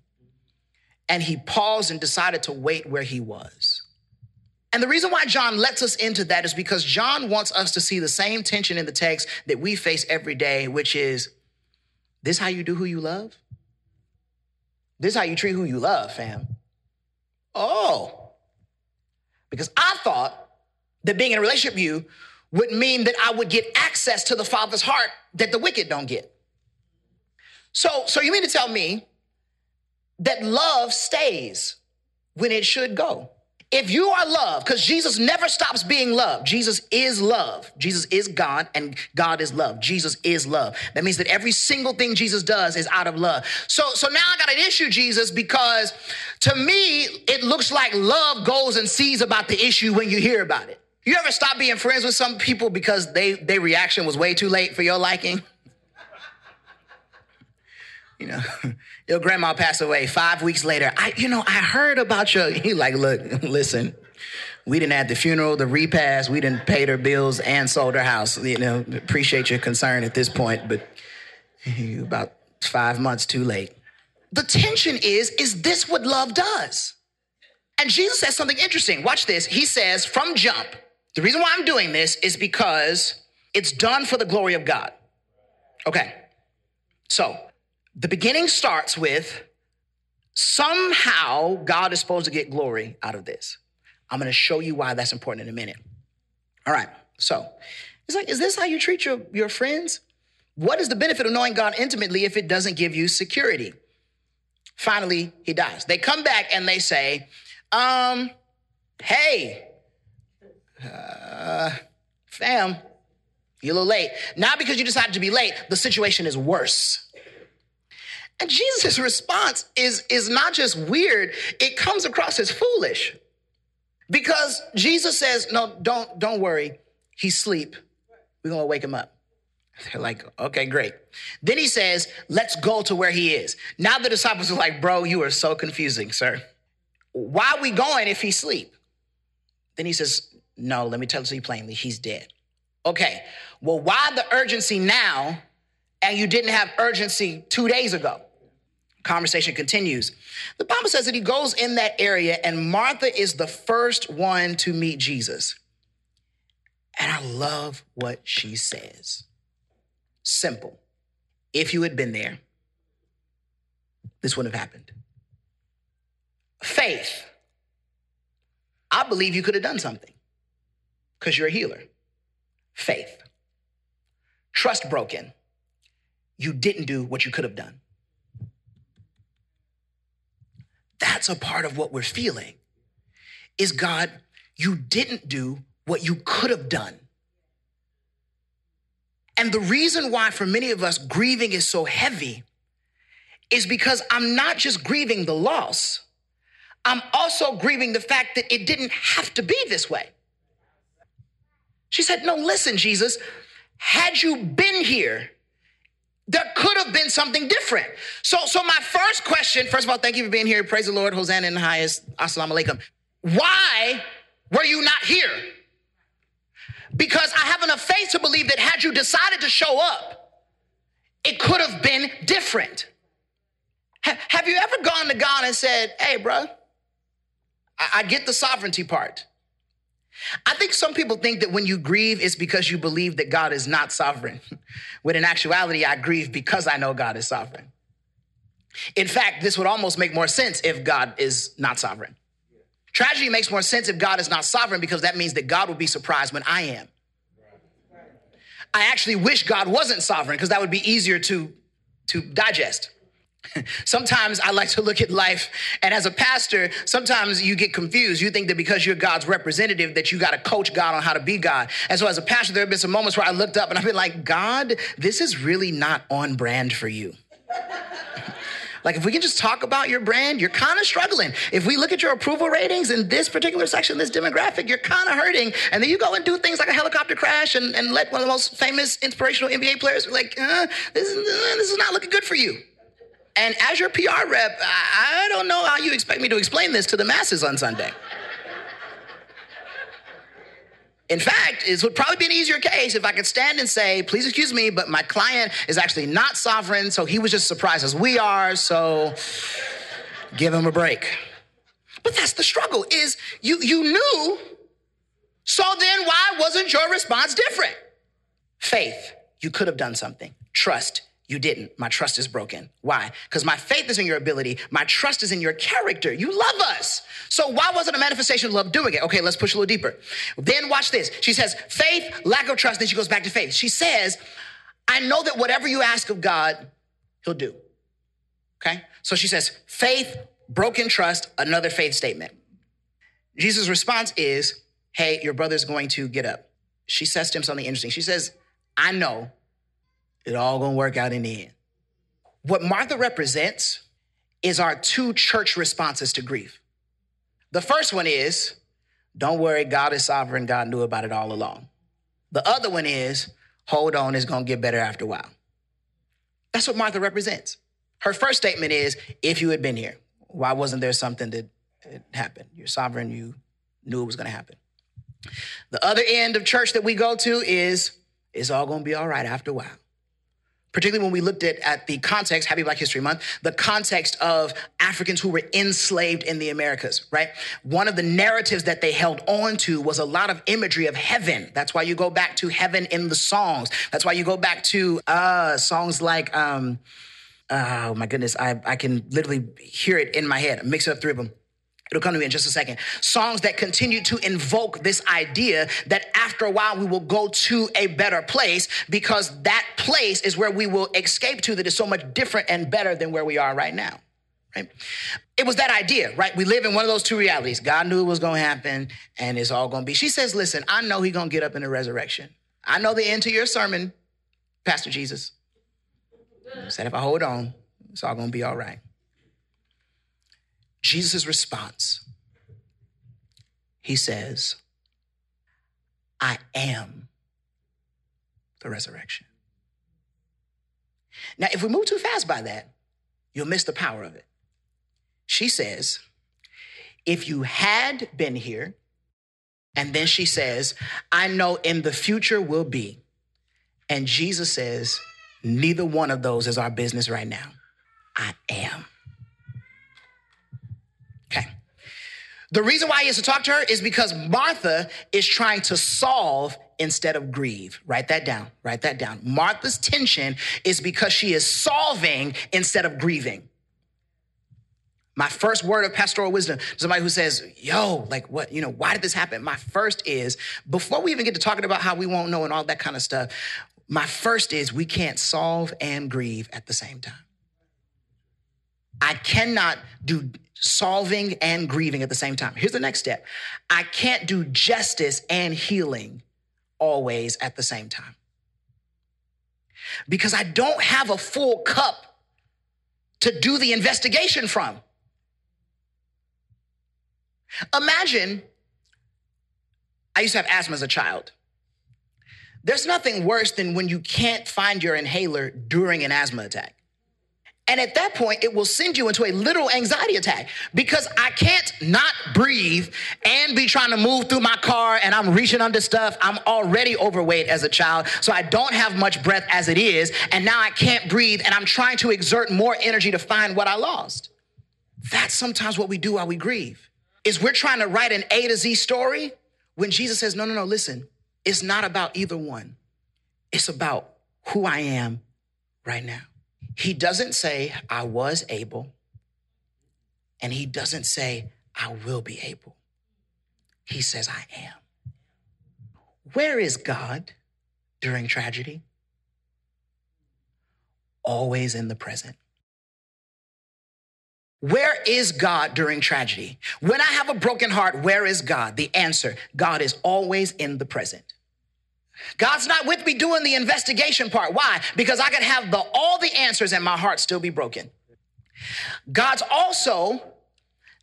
And he paused and decided to wait where he was. And the reason why John lets us into that is because John wants us to see the same tension in the text that we face every day, which is this how you do who you love? This how you treat who you love, fam. Oh. Because I thought that being in a relationship with you would mean that I would get access to the Father's heart that the wicked don't get. So, so you mean to tell me that love stays when it should go? If you are love, because Jesus never stops being love. Jesus is love. Jesus is God and God is love. Jesus is love. That means that every single thing Jesus does is out of love. So, so now I got an issue, Jesus, because to me, it looks like love goes and sees about the issue when you hear about it. You ever stop being friends with some people because they their reaction was way too late for your liking? You know, your grandma passed away five weeks later. I, you know, I heard about your. He like, look, listen, we didn't have the funeral, the repast, we didn't pay their bills and sold her house. You know, appreciate your concern at this point, but you about five months too late. The tension is, is this what love does? And Jesus says something interesting. Watch this. He says, from jump, the reason why I'm doing this is because it's done for the glory of God. Okay. So the beginning starts with somehow God is supposed to get glory out of this. I'm going to show you why that's important in a minute. All right. So it's like, is this how you treat your, your friends? What is the benefit of knowing God intimately if it doesn't give you security? Finally, he dies. They come back and they say, um, hey, uh, fam, you're a little late. Not because you decided to be late, the situation is worse. And Jesus' response is, is not just weird, it comes across as foolish. Because Jesus says, No, don't, don't worry. He's asleep. We're gonna wake him up. They're like, okay, great. Then he says, let's go to where he is. Now the disciples are like, bro, you are so confusing, sir. Why are we going if he's asleep? Then he says, no, let me tell you plainly, he's dead. Okay, well, why the urgency now and you didn't have urgency two days ago? Conversation continues. The Bible says that he goes in that area, and Martha is the first one to meet Jesus. And I love what she says. Simple. If you had been there, this wouldn't have happened. Faith. I believe you could have done something because you're a healer. Faith. Trust broken. You didn't do what you could have done. That's a part of what we're feeling. Is God, you didn't do what you could have done. And the reason why, for many of us, grieving is so heavy is because I'm not just grieving the loss, I'm also grieving the fact that it didn't have to be this way. She said, No, listen, Jesus, had you been here, there could have been something different. So, so my first question, first of all, thank you for being here. Praise the Lord. Hosanna in the highest. Assalamu alaikum. Why were you not here? Because I have enough faith to believe that had you decided to show up, it could have been different. Ha- have you ever gone to God and said, hey, bro, I, I get the sovereignty part. I think some people think that when you grieve, it's because you believe that God is not sovereign. when in actuality, I grieve because I know God is sovereign. In fact, this would almost make more sense if God is not sovereign. Tragedy makes more sense if God is not sovereign because that means that God will be surprised when I am. I actually wish God wasn't sovereign because that would be easier to, to digest. Sometimes I like to look at life, and as a pastor, sometimes you get confused. You think that because you're God's representative, that you got to coach God on how to be God. And so, as a pastor, there have been some moments where I looked up and I've been like, God, this is really not on brand for you. Like, if we can just talk about your brand, you're kind of struggling. If we look at your approval ratings in this particular section, this demographic, you're kind of hurting. And then you go and do things like a helicopter crash and, and let one of the most famous inspirational NBA players, be like, uh, this, uh, this is not looking good for you. And as your PR rep, I, I don't know how you expect me to explain this to the masses on Sunday. In fact, it would probably be an easier case if I could stand and say, please excuse me, but my client is actually not sovereign, so he was just surprised as we are, so give him a break. But that's the struggle, is you you knew, so then why wasn't your response different? Faith, you could have done something. Trust, you didn't. My trust is broken. Why? Because my faith is in your ability. My trust is in your character. You love us. So why wasn't a manifestation of love doing it? Okay, let's push a little deeper. Then watch this. She says, faith, lack of trust. Then she goes back to faith. She says, I know that whatever you ask of God, he'll do. Okay? So she says, faith, broken trust, another faith statement. Jesus' response is, hey, your brother's going to get up. She says to him something interesting. She says, I know it all gonna work out in the end. What Martha represents is our two church responses to grief. The first one is, don't worry, God is sovereign, God knew about it all along. The other one is, hold on, it's gonna get better after a while. That's what Martha represents. Her first statement is, if you had been here, why wasn't there something that happened? You're sovereign, you knew it was gonna happen. The other end of church that we go to is, it's all gonna be all right after a while particularly when we looked at, at the context, Happy Black History Month, the context of Africans who were enslaved in the Americas, right? One of the narratives that they held on to was a lot of imagery of heaven. That's why you go back to heaven in the songs. That's why you go back to uh, songs like, um, oh my goodness, I, I can literally hear it in my head. Mixing up three of them. It'll come to me in just a second. Songs that continue to invoke this idea that after a while we will go to a better place because that place is where we will escape to that is so much different and better than where we are right now. Right? It was that idea, right? We live in one of those two realities. God knew it was going to happen and it's all going to be. She says, listen, I know he's going to get up in the resurrection. I know the end to your sermon, Pastor Jesus. Said, if I hold on, it's all going to be all right. Jesus' response, he says, I am the resurrection. Now, if we move too fast by that, you'll miss the power of it. She says, if you had been here, and then she says, I know in the future will be. And Jesus says, neither one of those is our business right now. I am. Okay. The reason why he has to talk to her is because Martha is trying to solve instead of grieve. Write that down. Write that down. Martha's tension is because she is solving instead of grieving. My first word of pastoral wisdom, somebody who says, yo, like what, you know, why did this happen? My first is, before we even get to talking about how we won't know and all that kind of stuff, my first is we can't solve and grieve at the same time. I cannot do solving and grieving at the same time. Here's the next step I can't do justice and healing always at the same time. Because I don't have a full cup to do the investigation from. Imagine I used to have asthma as a child. There's nothing worse than when you can't find your inhaler during an asthma attack. And at that point, it will send you into a literal anxiety attack because I can't not breathe and be trying to move through my car and I'm reaching under stuff. I'm already overweight as a child, so I don't have much breath as it is. And now I can't breathe and I'm trying to exert more energy to find what I lost. That's sometimes what we do while we grieve. Is we're trying to write an A to Z story when Jesus says, "No, no, no, listen. It's not about either one. It's about who I am right now." He doesn't say, I was able, and he doesn't say, I will be able. He says, I am. Where is God during tragedy? Always in the present. Where is God during tragedy? When I have a broken heart, where is God? The answer God is always in the present. God's not with me doing the investigation part. Why? Because I could have the, all the answers and my heart still be broken. God's also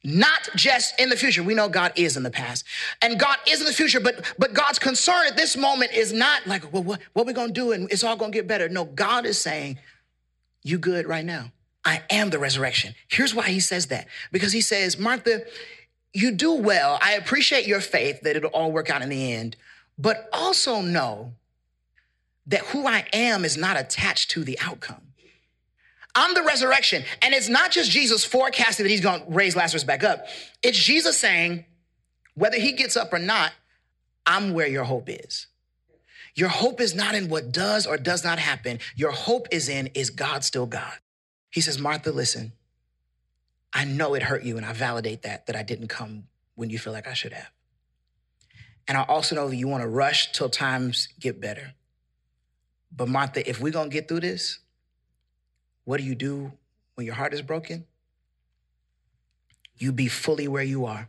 not just in the future. We know God is in the past, and God is in the future. But but God's concern at this moment is not like, well, what what we gonna do, and it's all gonna get better. No, God is saying, you good right now. I am the resurrection. Here's why He says that because He says, Martha, you do well. I appreciate your faith that it'll all work out in the end but also know that who I am is not attached to the outcome. I'm the resurrection. And it's not just Jesus forecasting that he's going to raise Lazarus back up. It's Jesus saying, whether he gets up or not, I'm where your hope is. Your hope is not in what does or does not happen. Your hope is in, is God still God? He says, Martha, listen, I know it hurt you, and I validate that, that I didn't come when you feel like I should have. And I also know that you want to rush till times get better. But Martha, if we're going to get through this, what do you do when your heart is broken? You be fully where you are.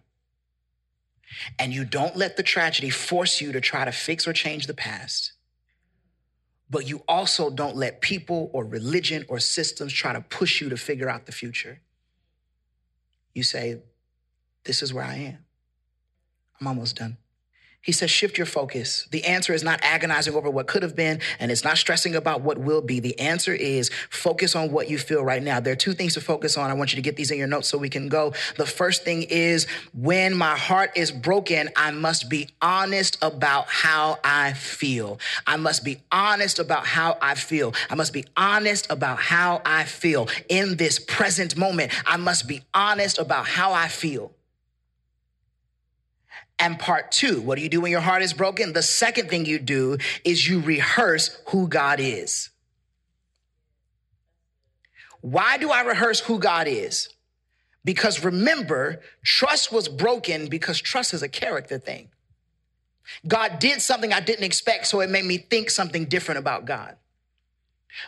And you don't let the tragedy force you to try to fix or change the past. But you also don't let people or religion or systems try to push you to figure out the future. You say, This is where I am. I'm almost done. He says, shift your focus. The answer is not agonizing over what could have been, and it's not stressing about what will be. The answer is focus on what you feel right now. There are two things to focus on. I want you to get these in your notes so we can go. The first thing is when my heart is broken, I must be honest about how I feel. I must be honest about how I feel. I must be honest about how I feel in this present moment. I must be honest about how I feel. And part two, what do you do when your heart is broken? The second thing you do is you rehearse who God is. Why do I rehearse who God is? Because remember, trust was broken because trust is a character thing. God did something I didn't expect, so it made me think something different about God.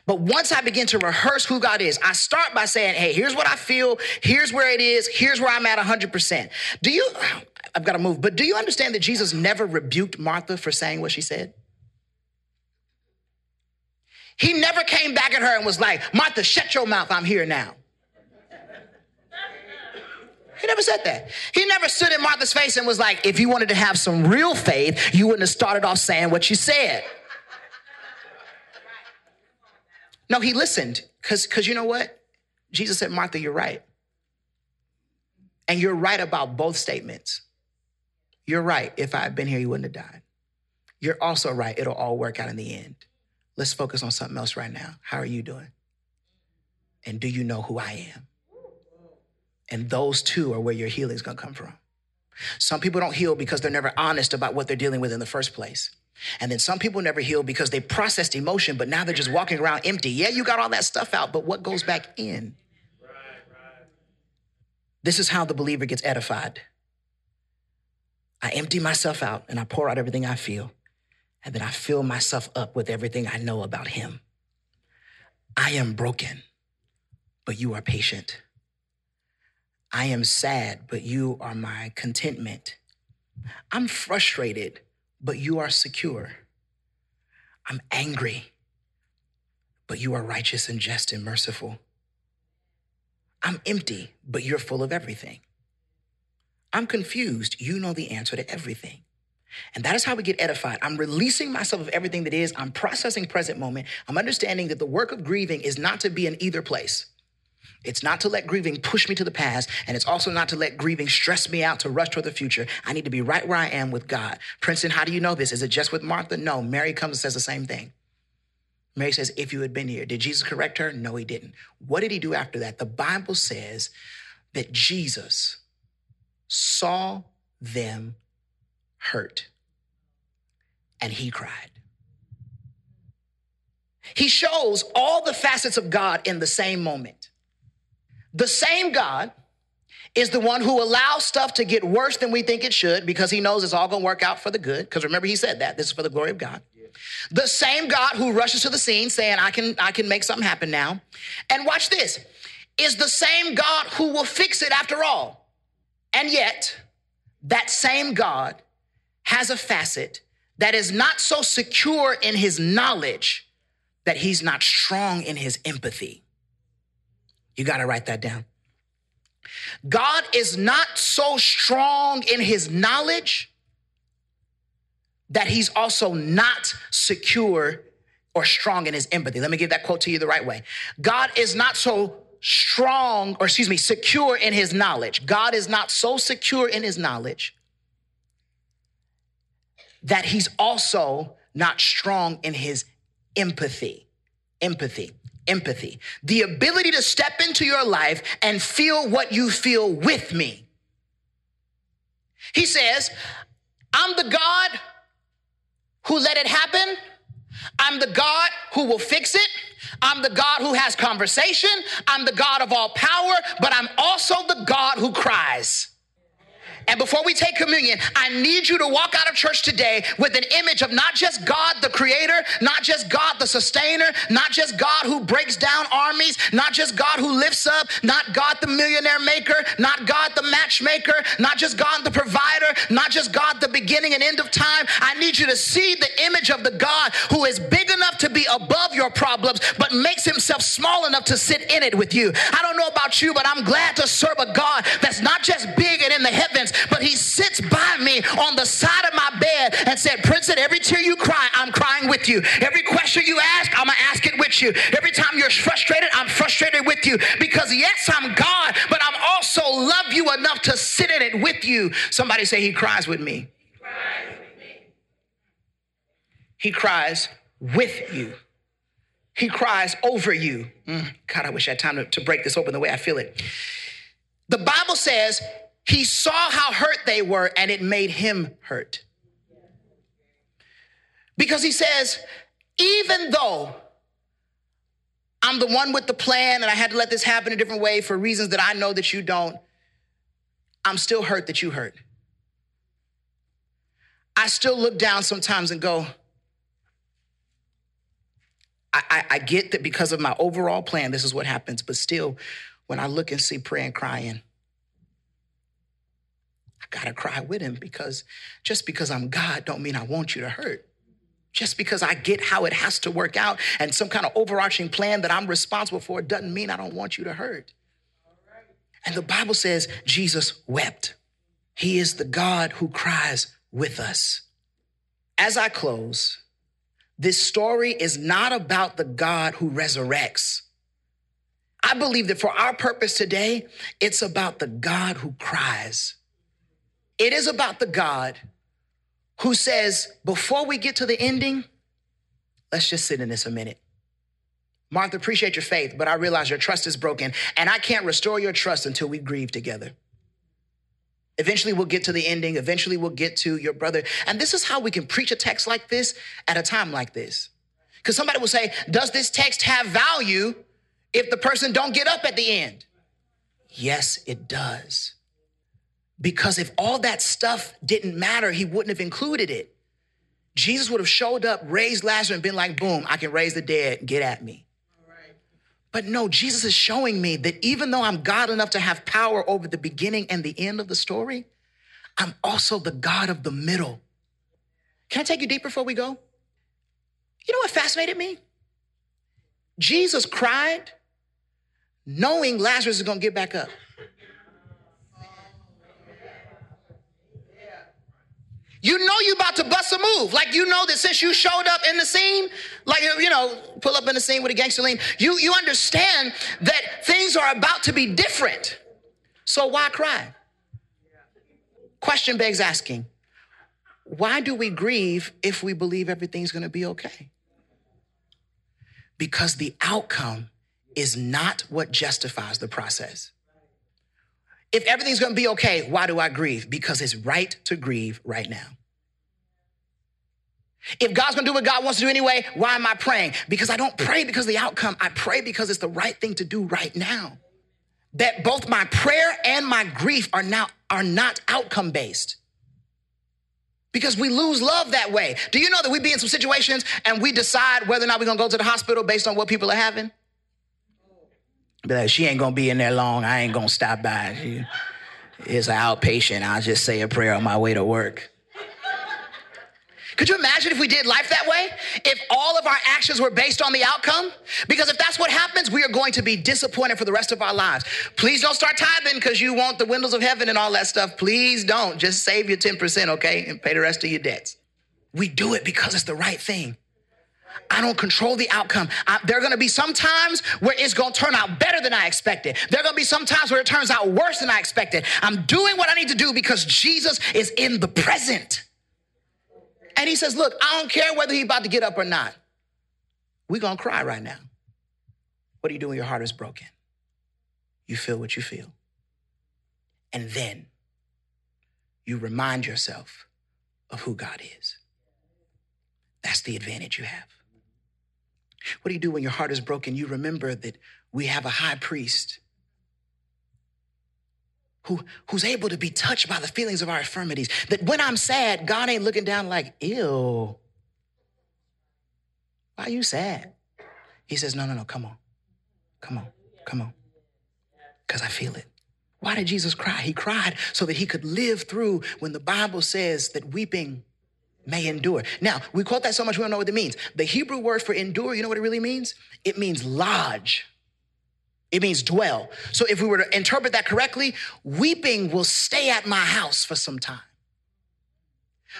But once I begin to rehearse who God is, I start by saying, hey, here's what I feel, here's where it is, here's where I'm at 100%. Do you, I've got to move, but do you understand that Jesus never rebuked Martha for saying what she said? He never came back at her and was like, Martha, shut your mouth, I'm here now. He never said that. He never stood in Martha's face and was like, if you wanted to have some real faith, you wouldn't have started off saying what you said. No, he listened because because you know what? Jesus said, Martha, you're right. And you're right about both statements. You're right. If I had been here, you wouldn't have died. You're also right. It'll all work out in the end. Let's focus on something else right now. How are you doing? And do you know who I am? And those two are where your healing is going to come from. Some people don't heal because they're never honest about what they're dealing with in the first place. And then some people never heal because they processed emotion, but now they're just walking around empty. Yeah, you got all that stuff out, but what goes back in? This is how the believer gets edified. I empty myself out and I pour out everything I feel, and then I fill myself up with everything I know about Him. I am broken, but you are patient. I am sad, but you are my contentment. I'm frustrated, but you are secure. I'm angry, but you are righteous and just and merciful. I'm empty, but you're full of everything. I'm confused. You know the answer to everything. And that is how we get edified. I'm releasing myself of everything that is. I'm processing present moment. I'm understanding that the work of grieving is not to be in either place. It's not to let grieving push me to the past, and it's also not to let grieving stress me out to rush toward the future. I need to be right where I am with God. Princeton, how do you know this? Is it just with Martha? No. Mary comes and says the same thing. Mary says, If you had been here, did Jesus correct her? No, he didn't. What did he do after that? The Bible says that Jesus saw them hurt and he cried. He shows all the facets of God in the same moment. The same God is the one who allows stuff to get worse than we think it should because he knows it's all going to work out for the good. Because remember, he said that this is for the glory of God. The same God who rushes to the scene saying, I can, I can make something happen now. And watch this is the same God who will fix it after all. And yet, that same God has a facet that is not so secure in his knowledge that he's not strong in his empathy. You got to write that down. God is not so strong in his knowledge that he's also not secure or strong in his empathy. Let me give that quote to you the right way. God is not so strong, or excuse me, secure in his knowledge. God is not so secure in his knowledge that he's also not strong in his empathy. Empathy. Empathy. The ability to step into your life and feel what you feel with me. He says, I'm the God who let it happen. I'm the God who will fix it. I'm the God who has conversation. I'm the God of all power, but I'm also the God who cries. And before we take communion, I need you to walk out of church today with an image of not just God the creator, not just God the sustainer, not just God who breaks down armies, not just God who lifts up, not God the millionaire maker, not God the matchmaker, not just God the provider, not just God the beginning and end of time. I need you to see the image of the God who is big enough to be above your problems, but makes himself small enough to sit in it with you. I don't know about you, but I'm glad to serve a God that's not just big and in the heavens, but he sits by me on the side of my bed and said, Princeton, every tear you cry, I'm crying with you. Every question you ask, I'm gonna ask it with you. Every time you're frustrated, I'm frustrated with you. Because yes, I'm God, but I'm also love you enough to sit in it with you. Somebody say he cries with me. He cries with you. He cries over you. Mm, God, I wish I had time to, to break this open the way I feel it. The Bible says he saw how hurt they were and it made him hurt. Because he says, even though I'm the one with the plan and I had to let this happen a different way for reasons that I know that you don't, I'm still hurt that you hurt. I still look down sometimes and go, I, I, I get that because of my overall plan, this is what happens. But still, when I look and see prayer and crying, I gotta cry with him because just because I'm God don't mean I want you to hurt. Just because I get how it has to work out and some kind of overarching plan that I'm responsible for doesn't mean I don't want you to hurt. And the Bible says Jesus wept. He is the God who cries with us. As I close, this story is not about the God who resurrects. I believe that for our purpose today, it's about the God who cries. It is about the God who says, before we get to the ending, let's just sit in this a minute. Martha, appreciate your faith, but I realize your trust is broken, and I can't restore your trust until we grieve together. Eventually, we'll get to the ending. Eventually, we'll get to your brother. And this is how we can preach a text like this at a time like this. Because somebody will say, Does this text have value if the person don't get up at the end? Yes, it does. Because if all that stuff didn't matter, he wouldn't have included it. Jesus would have showed up, raised Lazarus, and been like, boom, I can raise the dead, get at me. But no, Jesus is showing me that even though I'm God enough to have power over the beginning and the end of the story, I'm also the God of the middle. Can I take you deeper before we go? You know what fascinated me? Jesus cried knowing Lazarus is going to get back up. You know you about to bust a move. Like you know that since you showed up in the scene, like you know, pull up in the scene with a gangster lean, you you understand that things are about to be different. So why cry? Question begs asking, why do we grieve if we believe everything's gonna be okay? Because the outcome is not what justifies the process. If everything's gonna be okay, why do I grieve? Because it's right to grieve right now. If God's gonna do what God wants to do anyway, why am I praying? Because I don't pray because of the outcome. I pray because it's the right thing to do right now. That both my prayer and my grief are now are not outcome based. Because we lose love that way. Do you know that we be in some situations and we decide whether or not we're gonna go to the hospital based on what people are having? Like, she ain't gonna be in there long. I ain't gonna stop by. She is an outpatient. I'll just say a prayer on my way to work. Could you imagine if we did life that way? If all of our actions were based on the outcome? Because if that's what happens, we are going to be disappointed for the rest of our lives. Please don't start tithing because you want the windows of heaven and all that stuff. Please don't. Just save your 10%, okay? And pay the rest of your debts. We do it because it's the right thing. I don't control the outcome. I, there are going to be some times where it's going to turn out better than I expected. There are going to be some times where it turns out worse than I expected. I'm doing what I need to do because Jesus is in the present. And he says, Look, I don't care whether he's about to get up or not. We're going to cry right now. What do you do when your heart is broken? You feel what you feel. And then you remind yourself of who God is. That's the advantage you have. What do you do when your heart is broken? You remember that we have a high priest who, who's able to be touched by the feelings of our infirmities. That when I'm sad, God ain't looking down like, ew. Why are you sad? He says, no, no, no, come on. Come on. Come on. Because I feel it. Why did Jesus cry? He cried so that he could live through when the Bible says that weeping may endure. Now, we quote that so much we don't know what it means. The Hebrew word for endure, you know what it really means? It means lodge. It means dwell. So if we were to interpret that correctly, weeping will stay at my house for some time.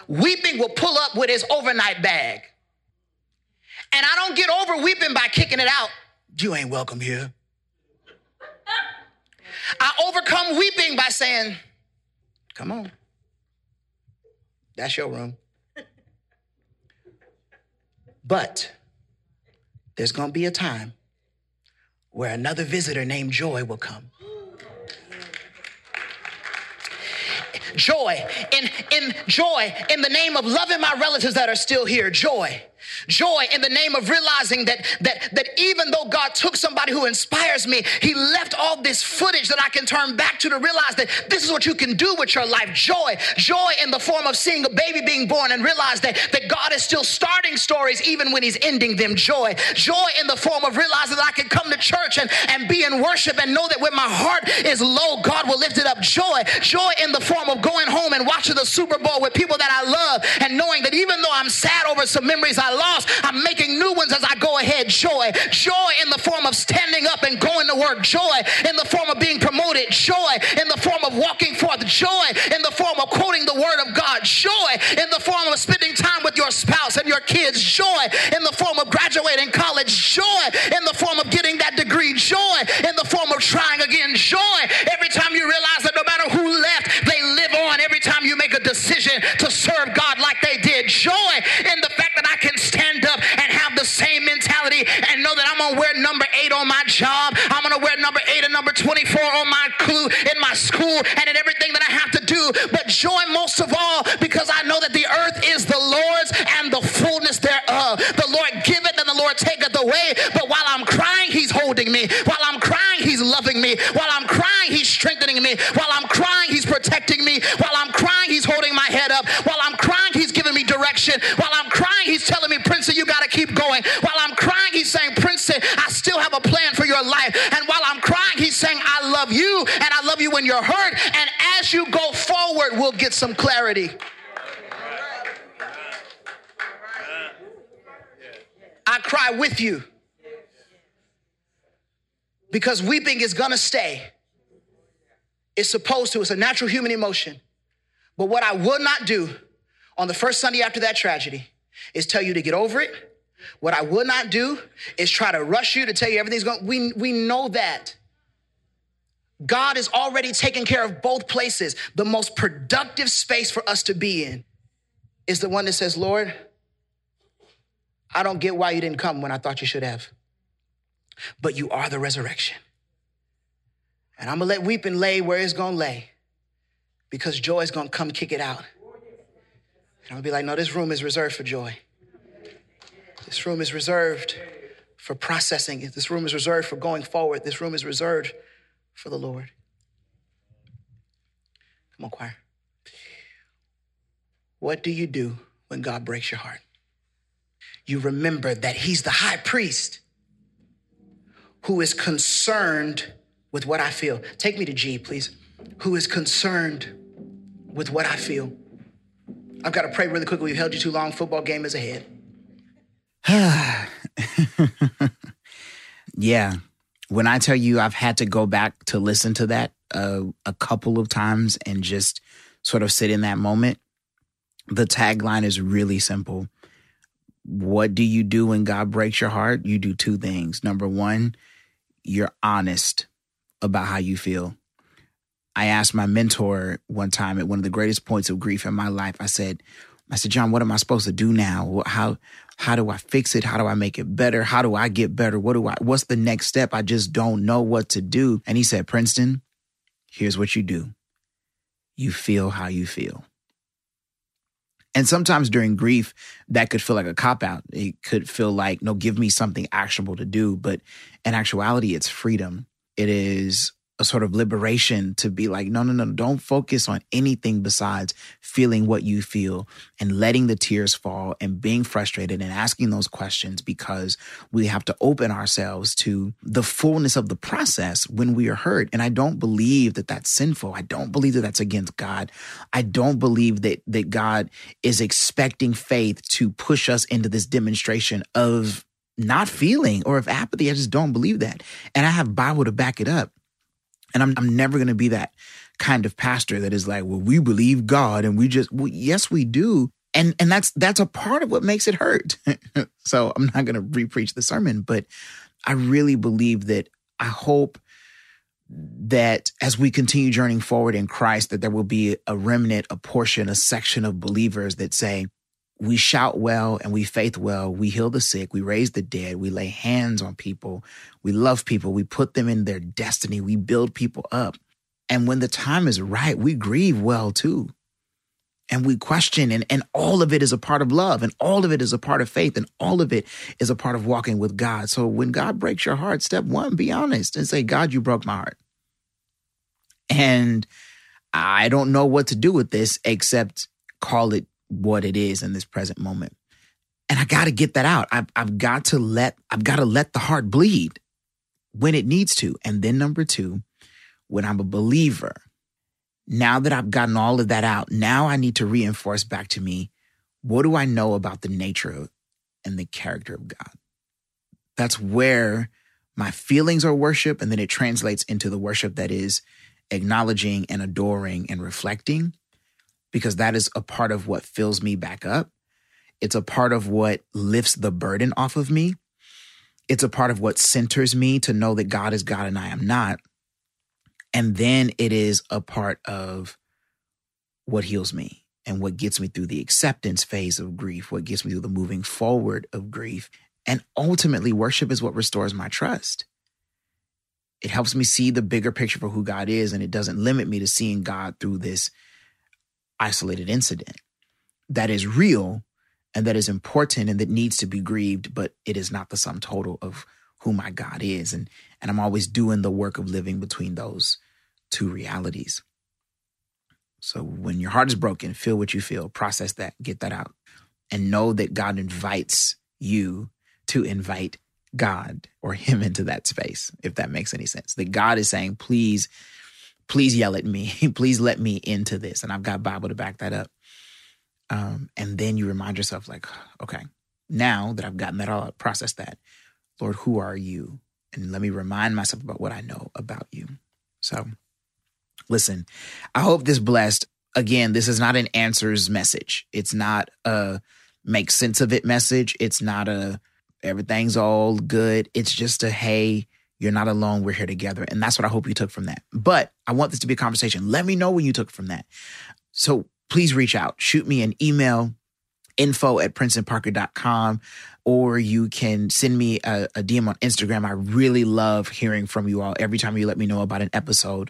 Weeping will pull up with his overnight bag. And I don't get over weeping by kicking it out. You ain't welcome here. I overcome weeping by saying, Come on. That's your room. But there's going to be a time where another visitor named Joy will come. Joy, in, in joy, in the name of loving my relatives that are still here, joy. Joy in the name of realizing that, that, that even though God took somebody who inspires me, He left all this footage that I can turn back to to realize that this is what you can do with your life. Joy, joy in the form of seeing a baby being born and realize that, that God is still starting stories even when He's ending them. Joy, joy in the form of realizing that I can come to church and, and be in worship and know that when my heart is low, God will lift it up. Joy, joy in the form of going home and watching the Super Bowl with people that I love and knowing that even though I'm sad over some memories I I'm making new ones as I go ahead. Joy, joy in the form of standing up and going to work. Joy in the form of being promoted. Joy in the form of walking forth. Joy in the form of quoting the word of God. Joy in the form of spending time with your spouse and your kids. Joy in the form of graduating college. Joy in the form of getting that degree. Joy in the form of trying again. Joy every time you realize that no matter who left, they live on. Every time you make a decision to serve God like they did. Joy in the fact that I can stand up and have the same mentality and know that I'm gonna wear number eight on my job. I'm gonna wear number eight and number 24 on my clue in my school and in everything that I have to do. But joy most of all because I know that the earth is the Lord's and the fullness thereof. The Lord giveth and the Lord taketh away. But while I'm crying, He's holding me. While I'm crying, He's loving me. While I'm crying, He's strengthening me. While I'm crying, He's protecting me. While I'm crying, He's holding my head up. While I'm crying, direction. While I'm crying, He's telling me, Princeton, you got to keep going. While I'm crying, He's saying, Princeton, I still have a plan for your life. And while I'm crying, He's saying, I love you and I love you when you're hurt. And as you go forward, we'll get some clarity. I cry with you because weeping is gonna stay. It's supposed to, it's a natural human emotion. But what I will not do, on the first Sunday after that tragedy is tell you to get over it. What I will not do is try to rush you to tell you everything's going. We we know that. God is already taking care of both places. The most productive space for us to be in is the one that says, Lord, I don't get why you didn't come when I thought you should have. But you are the resurrection. And I'm gonna let weeping lay where it's gonna lay because joy is gonna come kick it out. And gonna be like, no, this room is reserved for joy. This room is reserved for processing. This room is reserved for going forward. This room is reserved for the Lord. Come on, choir. What do you do when God breaks your heart? You remember that He's the high priest who is concerned with what I feel. Take me to G, please. Who is concerned with what I feel. I've got to pray really quickly. We've held you too long. Football game is ahead. yeah. When I tell you I've had to go back to listen to that uh, a couple of times and just sort of sit in that moment, the tagline is really simple. What do you do when God breaks your heart? You do two things. Number one, you're honest about how you feel. I asked my mentor one time at one of the greatest points of grief in my life. I said, I said, John, what am I supposed to do now? How how do I fix it? How do I make it better? How do I get better? What do I what's the next step? I just don't know what to do. And he said, Princeton, here's what you do. You feel how you feel. And sometimes during grief, that could feel like a cop out. It could feel like, no, give me something actionable to do. But in actuality, it's freedom. It is a sort of liberation to be like, no, no, no, don't focus on anything besides feeling what you feel and letting the tears fall and being frustrated and asking those questions because we have to open ourselves to the fullness of the process when we are hurt. And I don't believe that that's sinful. I don't believe that that's against God. I don't believe that, that God is expecting faith to push us into this demonstration of not feeling or of apathy. I just don't believe that. And I have Bible to back it up. And I'm, I'm never going to be that kind of pastor that is like, well, we believe God and we just, well, yes, we do. And, and that's, that's a part of what makes it hurt. so I'm not going to repreach the sermon, but I really believe that I hope that as we continue journeying forward in Christ, that there will be a remnant, a portion, a section of believers that say, we shout well and we faith well. We heal the sick. We raise the dead. We lay hands on people. We love people. We put them in their destiny. We build people up. And when the time is right, we grieve well too. And we question, and, and all of it is a part of love, and all of it is a part of faith, and all of it is a part of walking with God. So when God breaks your heart, step one, be honest and say, God, you broke my heart. And I don't know what to do with this except call it what it is in this present moment. And I got to get that out. I've, I've got to let, I've got to let the heart bleed when it needs to. And then number two, when I'm a believer, now that I've gotten all of that out, now I need to reinforce back to me, what do I know about the nature and the character of God? That's where my feelings are worship. And then it translates into the worship that is acknowledging and adoring and reflecting because that is a part of what fills me back up. It's a part of what lifts the burden off of me. It's a part of what centers me to know that God is God and I am not. And then it is a part of what heals me and what gets me through the acceptance phase of grief, what gets me through the moving forward of grief. And ultimately, worship is what restores my trust. It helps me see the bigger picture for who God is, and it doesn't limit me to seeing God through this isolated incident that is real and that is important and that needs to be grieved, but it is not the sum total of who my God is. And, and I'm always doing the work of living between those two realities. So when your heart is broken, feel what you feel, process that, get that out, and know that God invites you to invite God or Him into that space, if that makes any sense. That God is saying, please please yell at me. please let me into this. And I've got Bible to back that up. Um, and then you remind yourself, like, okay, now that I've gotten that all, process that, Lord, who are you? And let me remind myself about what I know about you. So listen, I hope this blessed. again, this is not an answers message. It's not a make sense of it message. It's not a everything's all good. It's just a hey, you're not alone. We're here together. And that's what I hope you took from that. But I want this to be a conversation. Let me know what you took from that. So please reach out. Shoot me an email, info at princeandparker.com, or you can send me a, a DM on Instagram. I really love hearing from you all every time you let me know about an episode.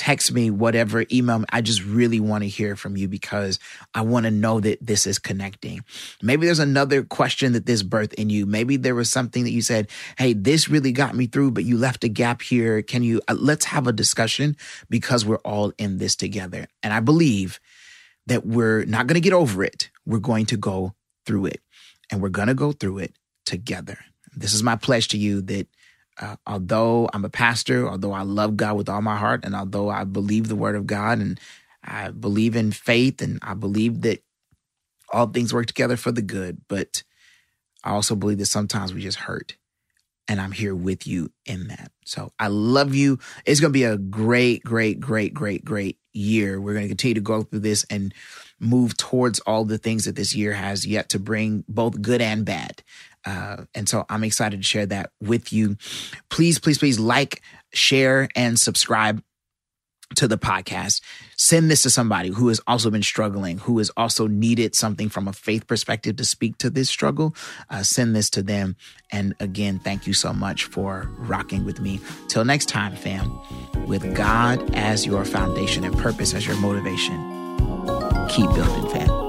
Text me, whatever, email me. I just really want to hear from you because I want to know that this is connecting. Maybe there's another question that this birthed in you. Maybe there was something that you said, Hey, this really got me through, but you left a gap here. Can you, uh, let's have a discussion because we're all in this together. And I believe that we're not going to get over it. We're going to go through it and we're going to go through it together. This is my pledge to you that uh, although I'm a pastor, although I love God with all my heart, and although I believe the word of God and I believe in faith and I believe that all things work together for the good, but I also believe that sometimes we just hurt. And I'm here with you in that. So I love you. It's going to be a great, great, great, great, great year. We're going to continue to go through this and move towards all the things that this year has yet to bring, both good and bad. Uh, and so I'm excited to share that with you. Please, please, please like, share, and subscribe to the podcast. Send this to somebody who has also been struggling, who has also needed something from a faith perspective to speak to this struggle. Uh, send this to them. And again, thank you so much for rocking with me. Till next time, fam, with God as your foundation and purpose as your motivation, keep building, fam.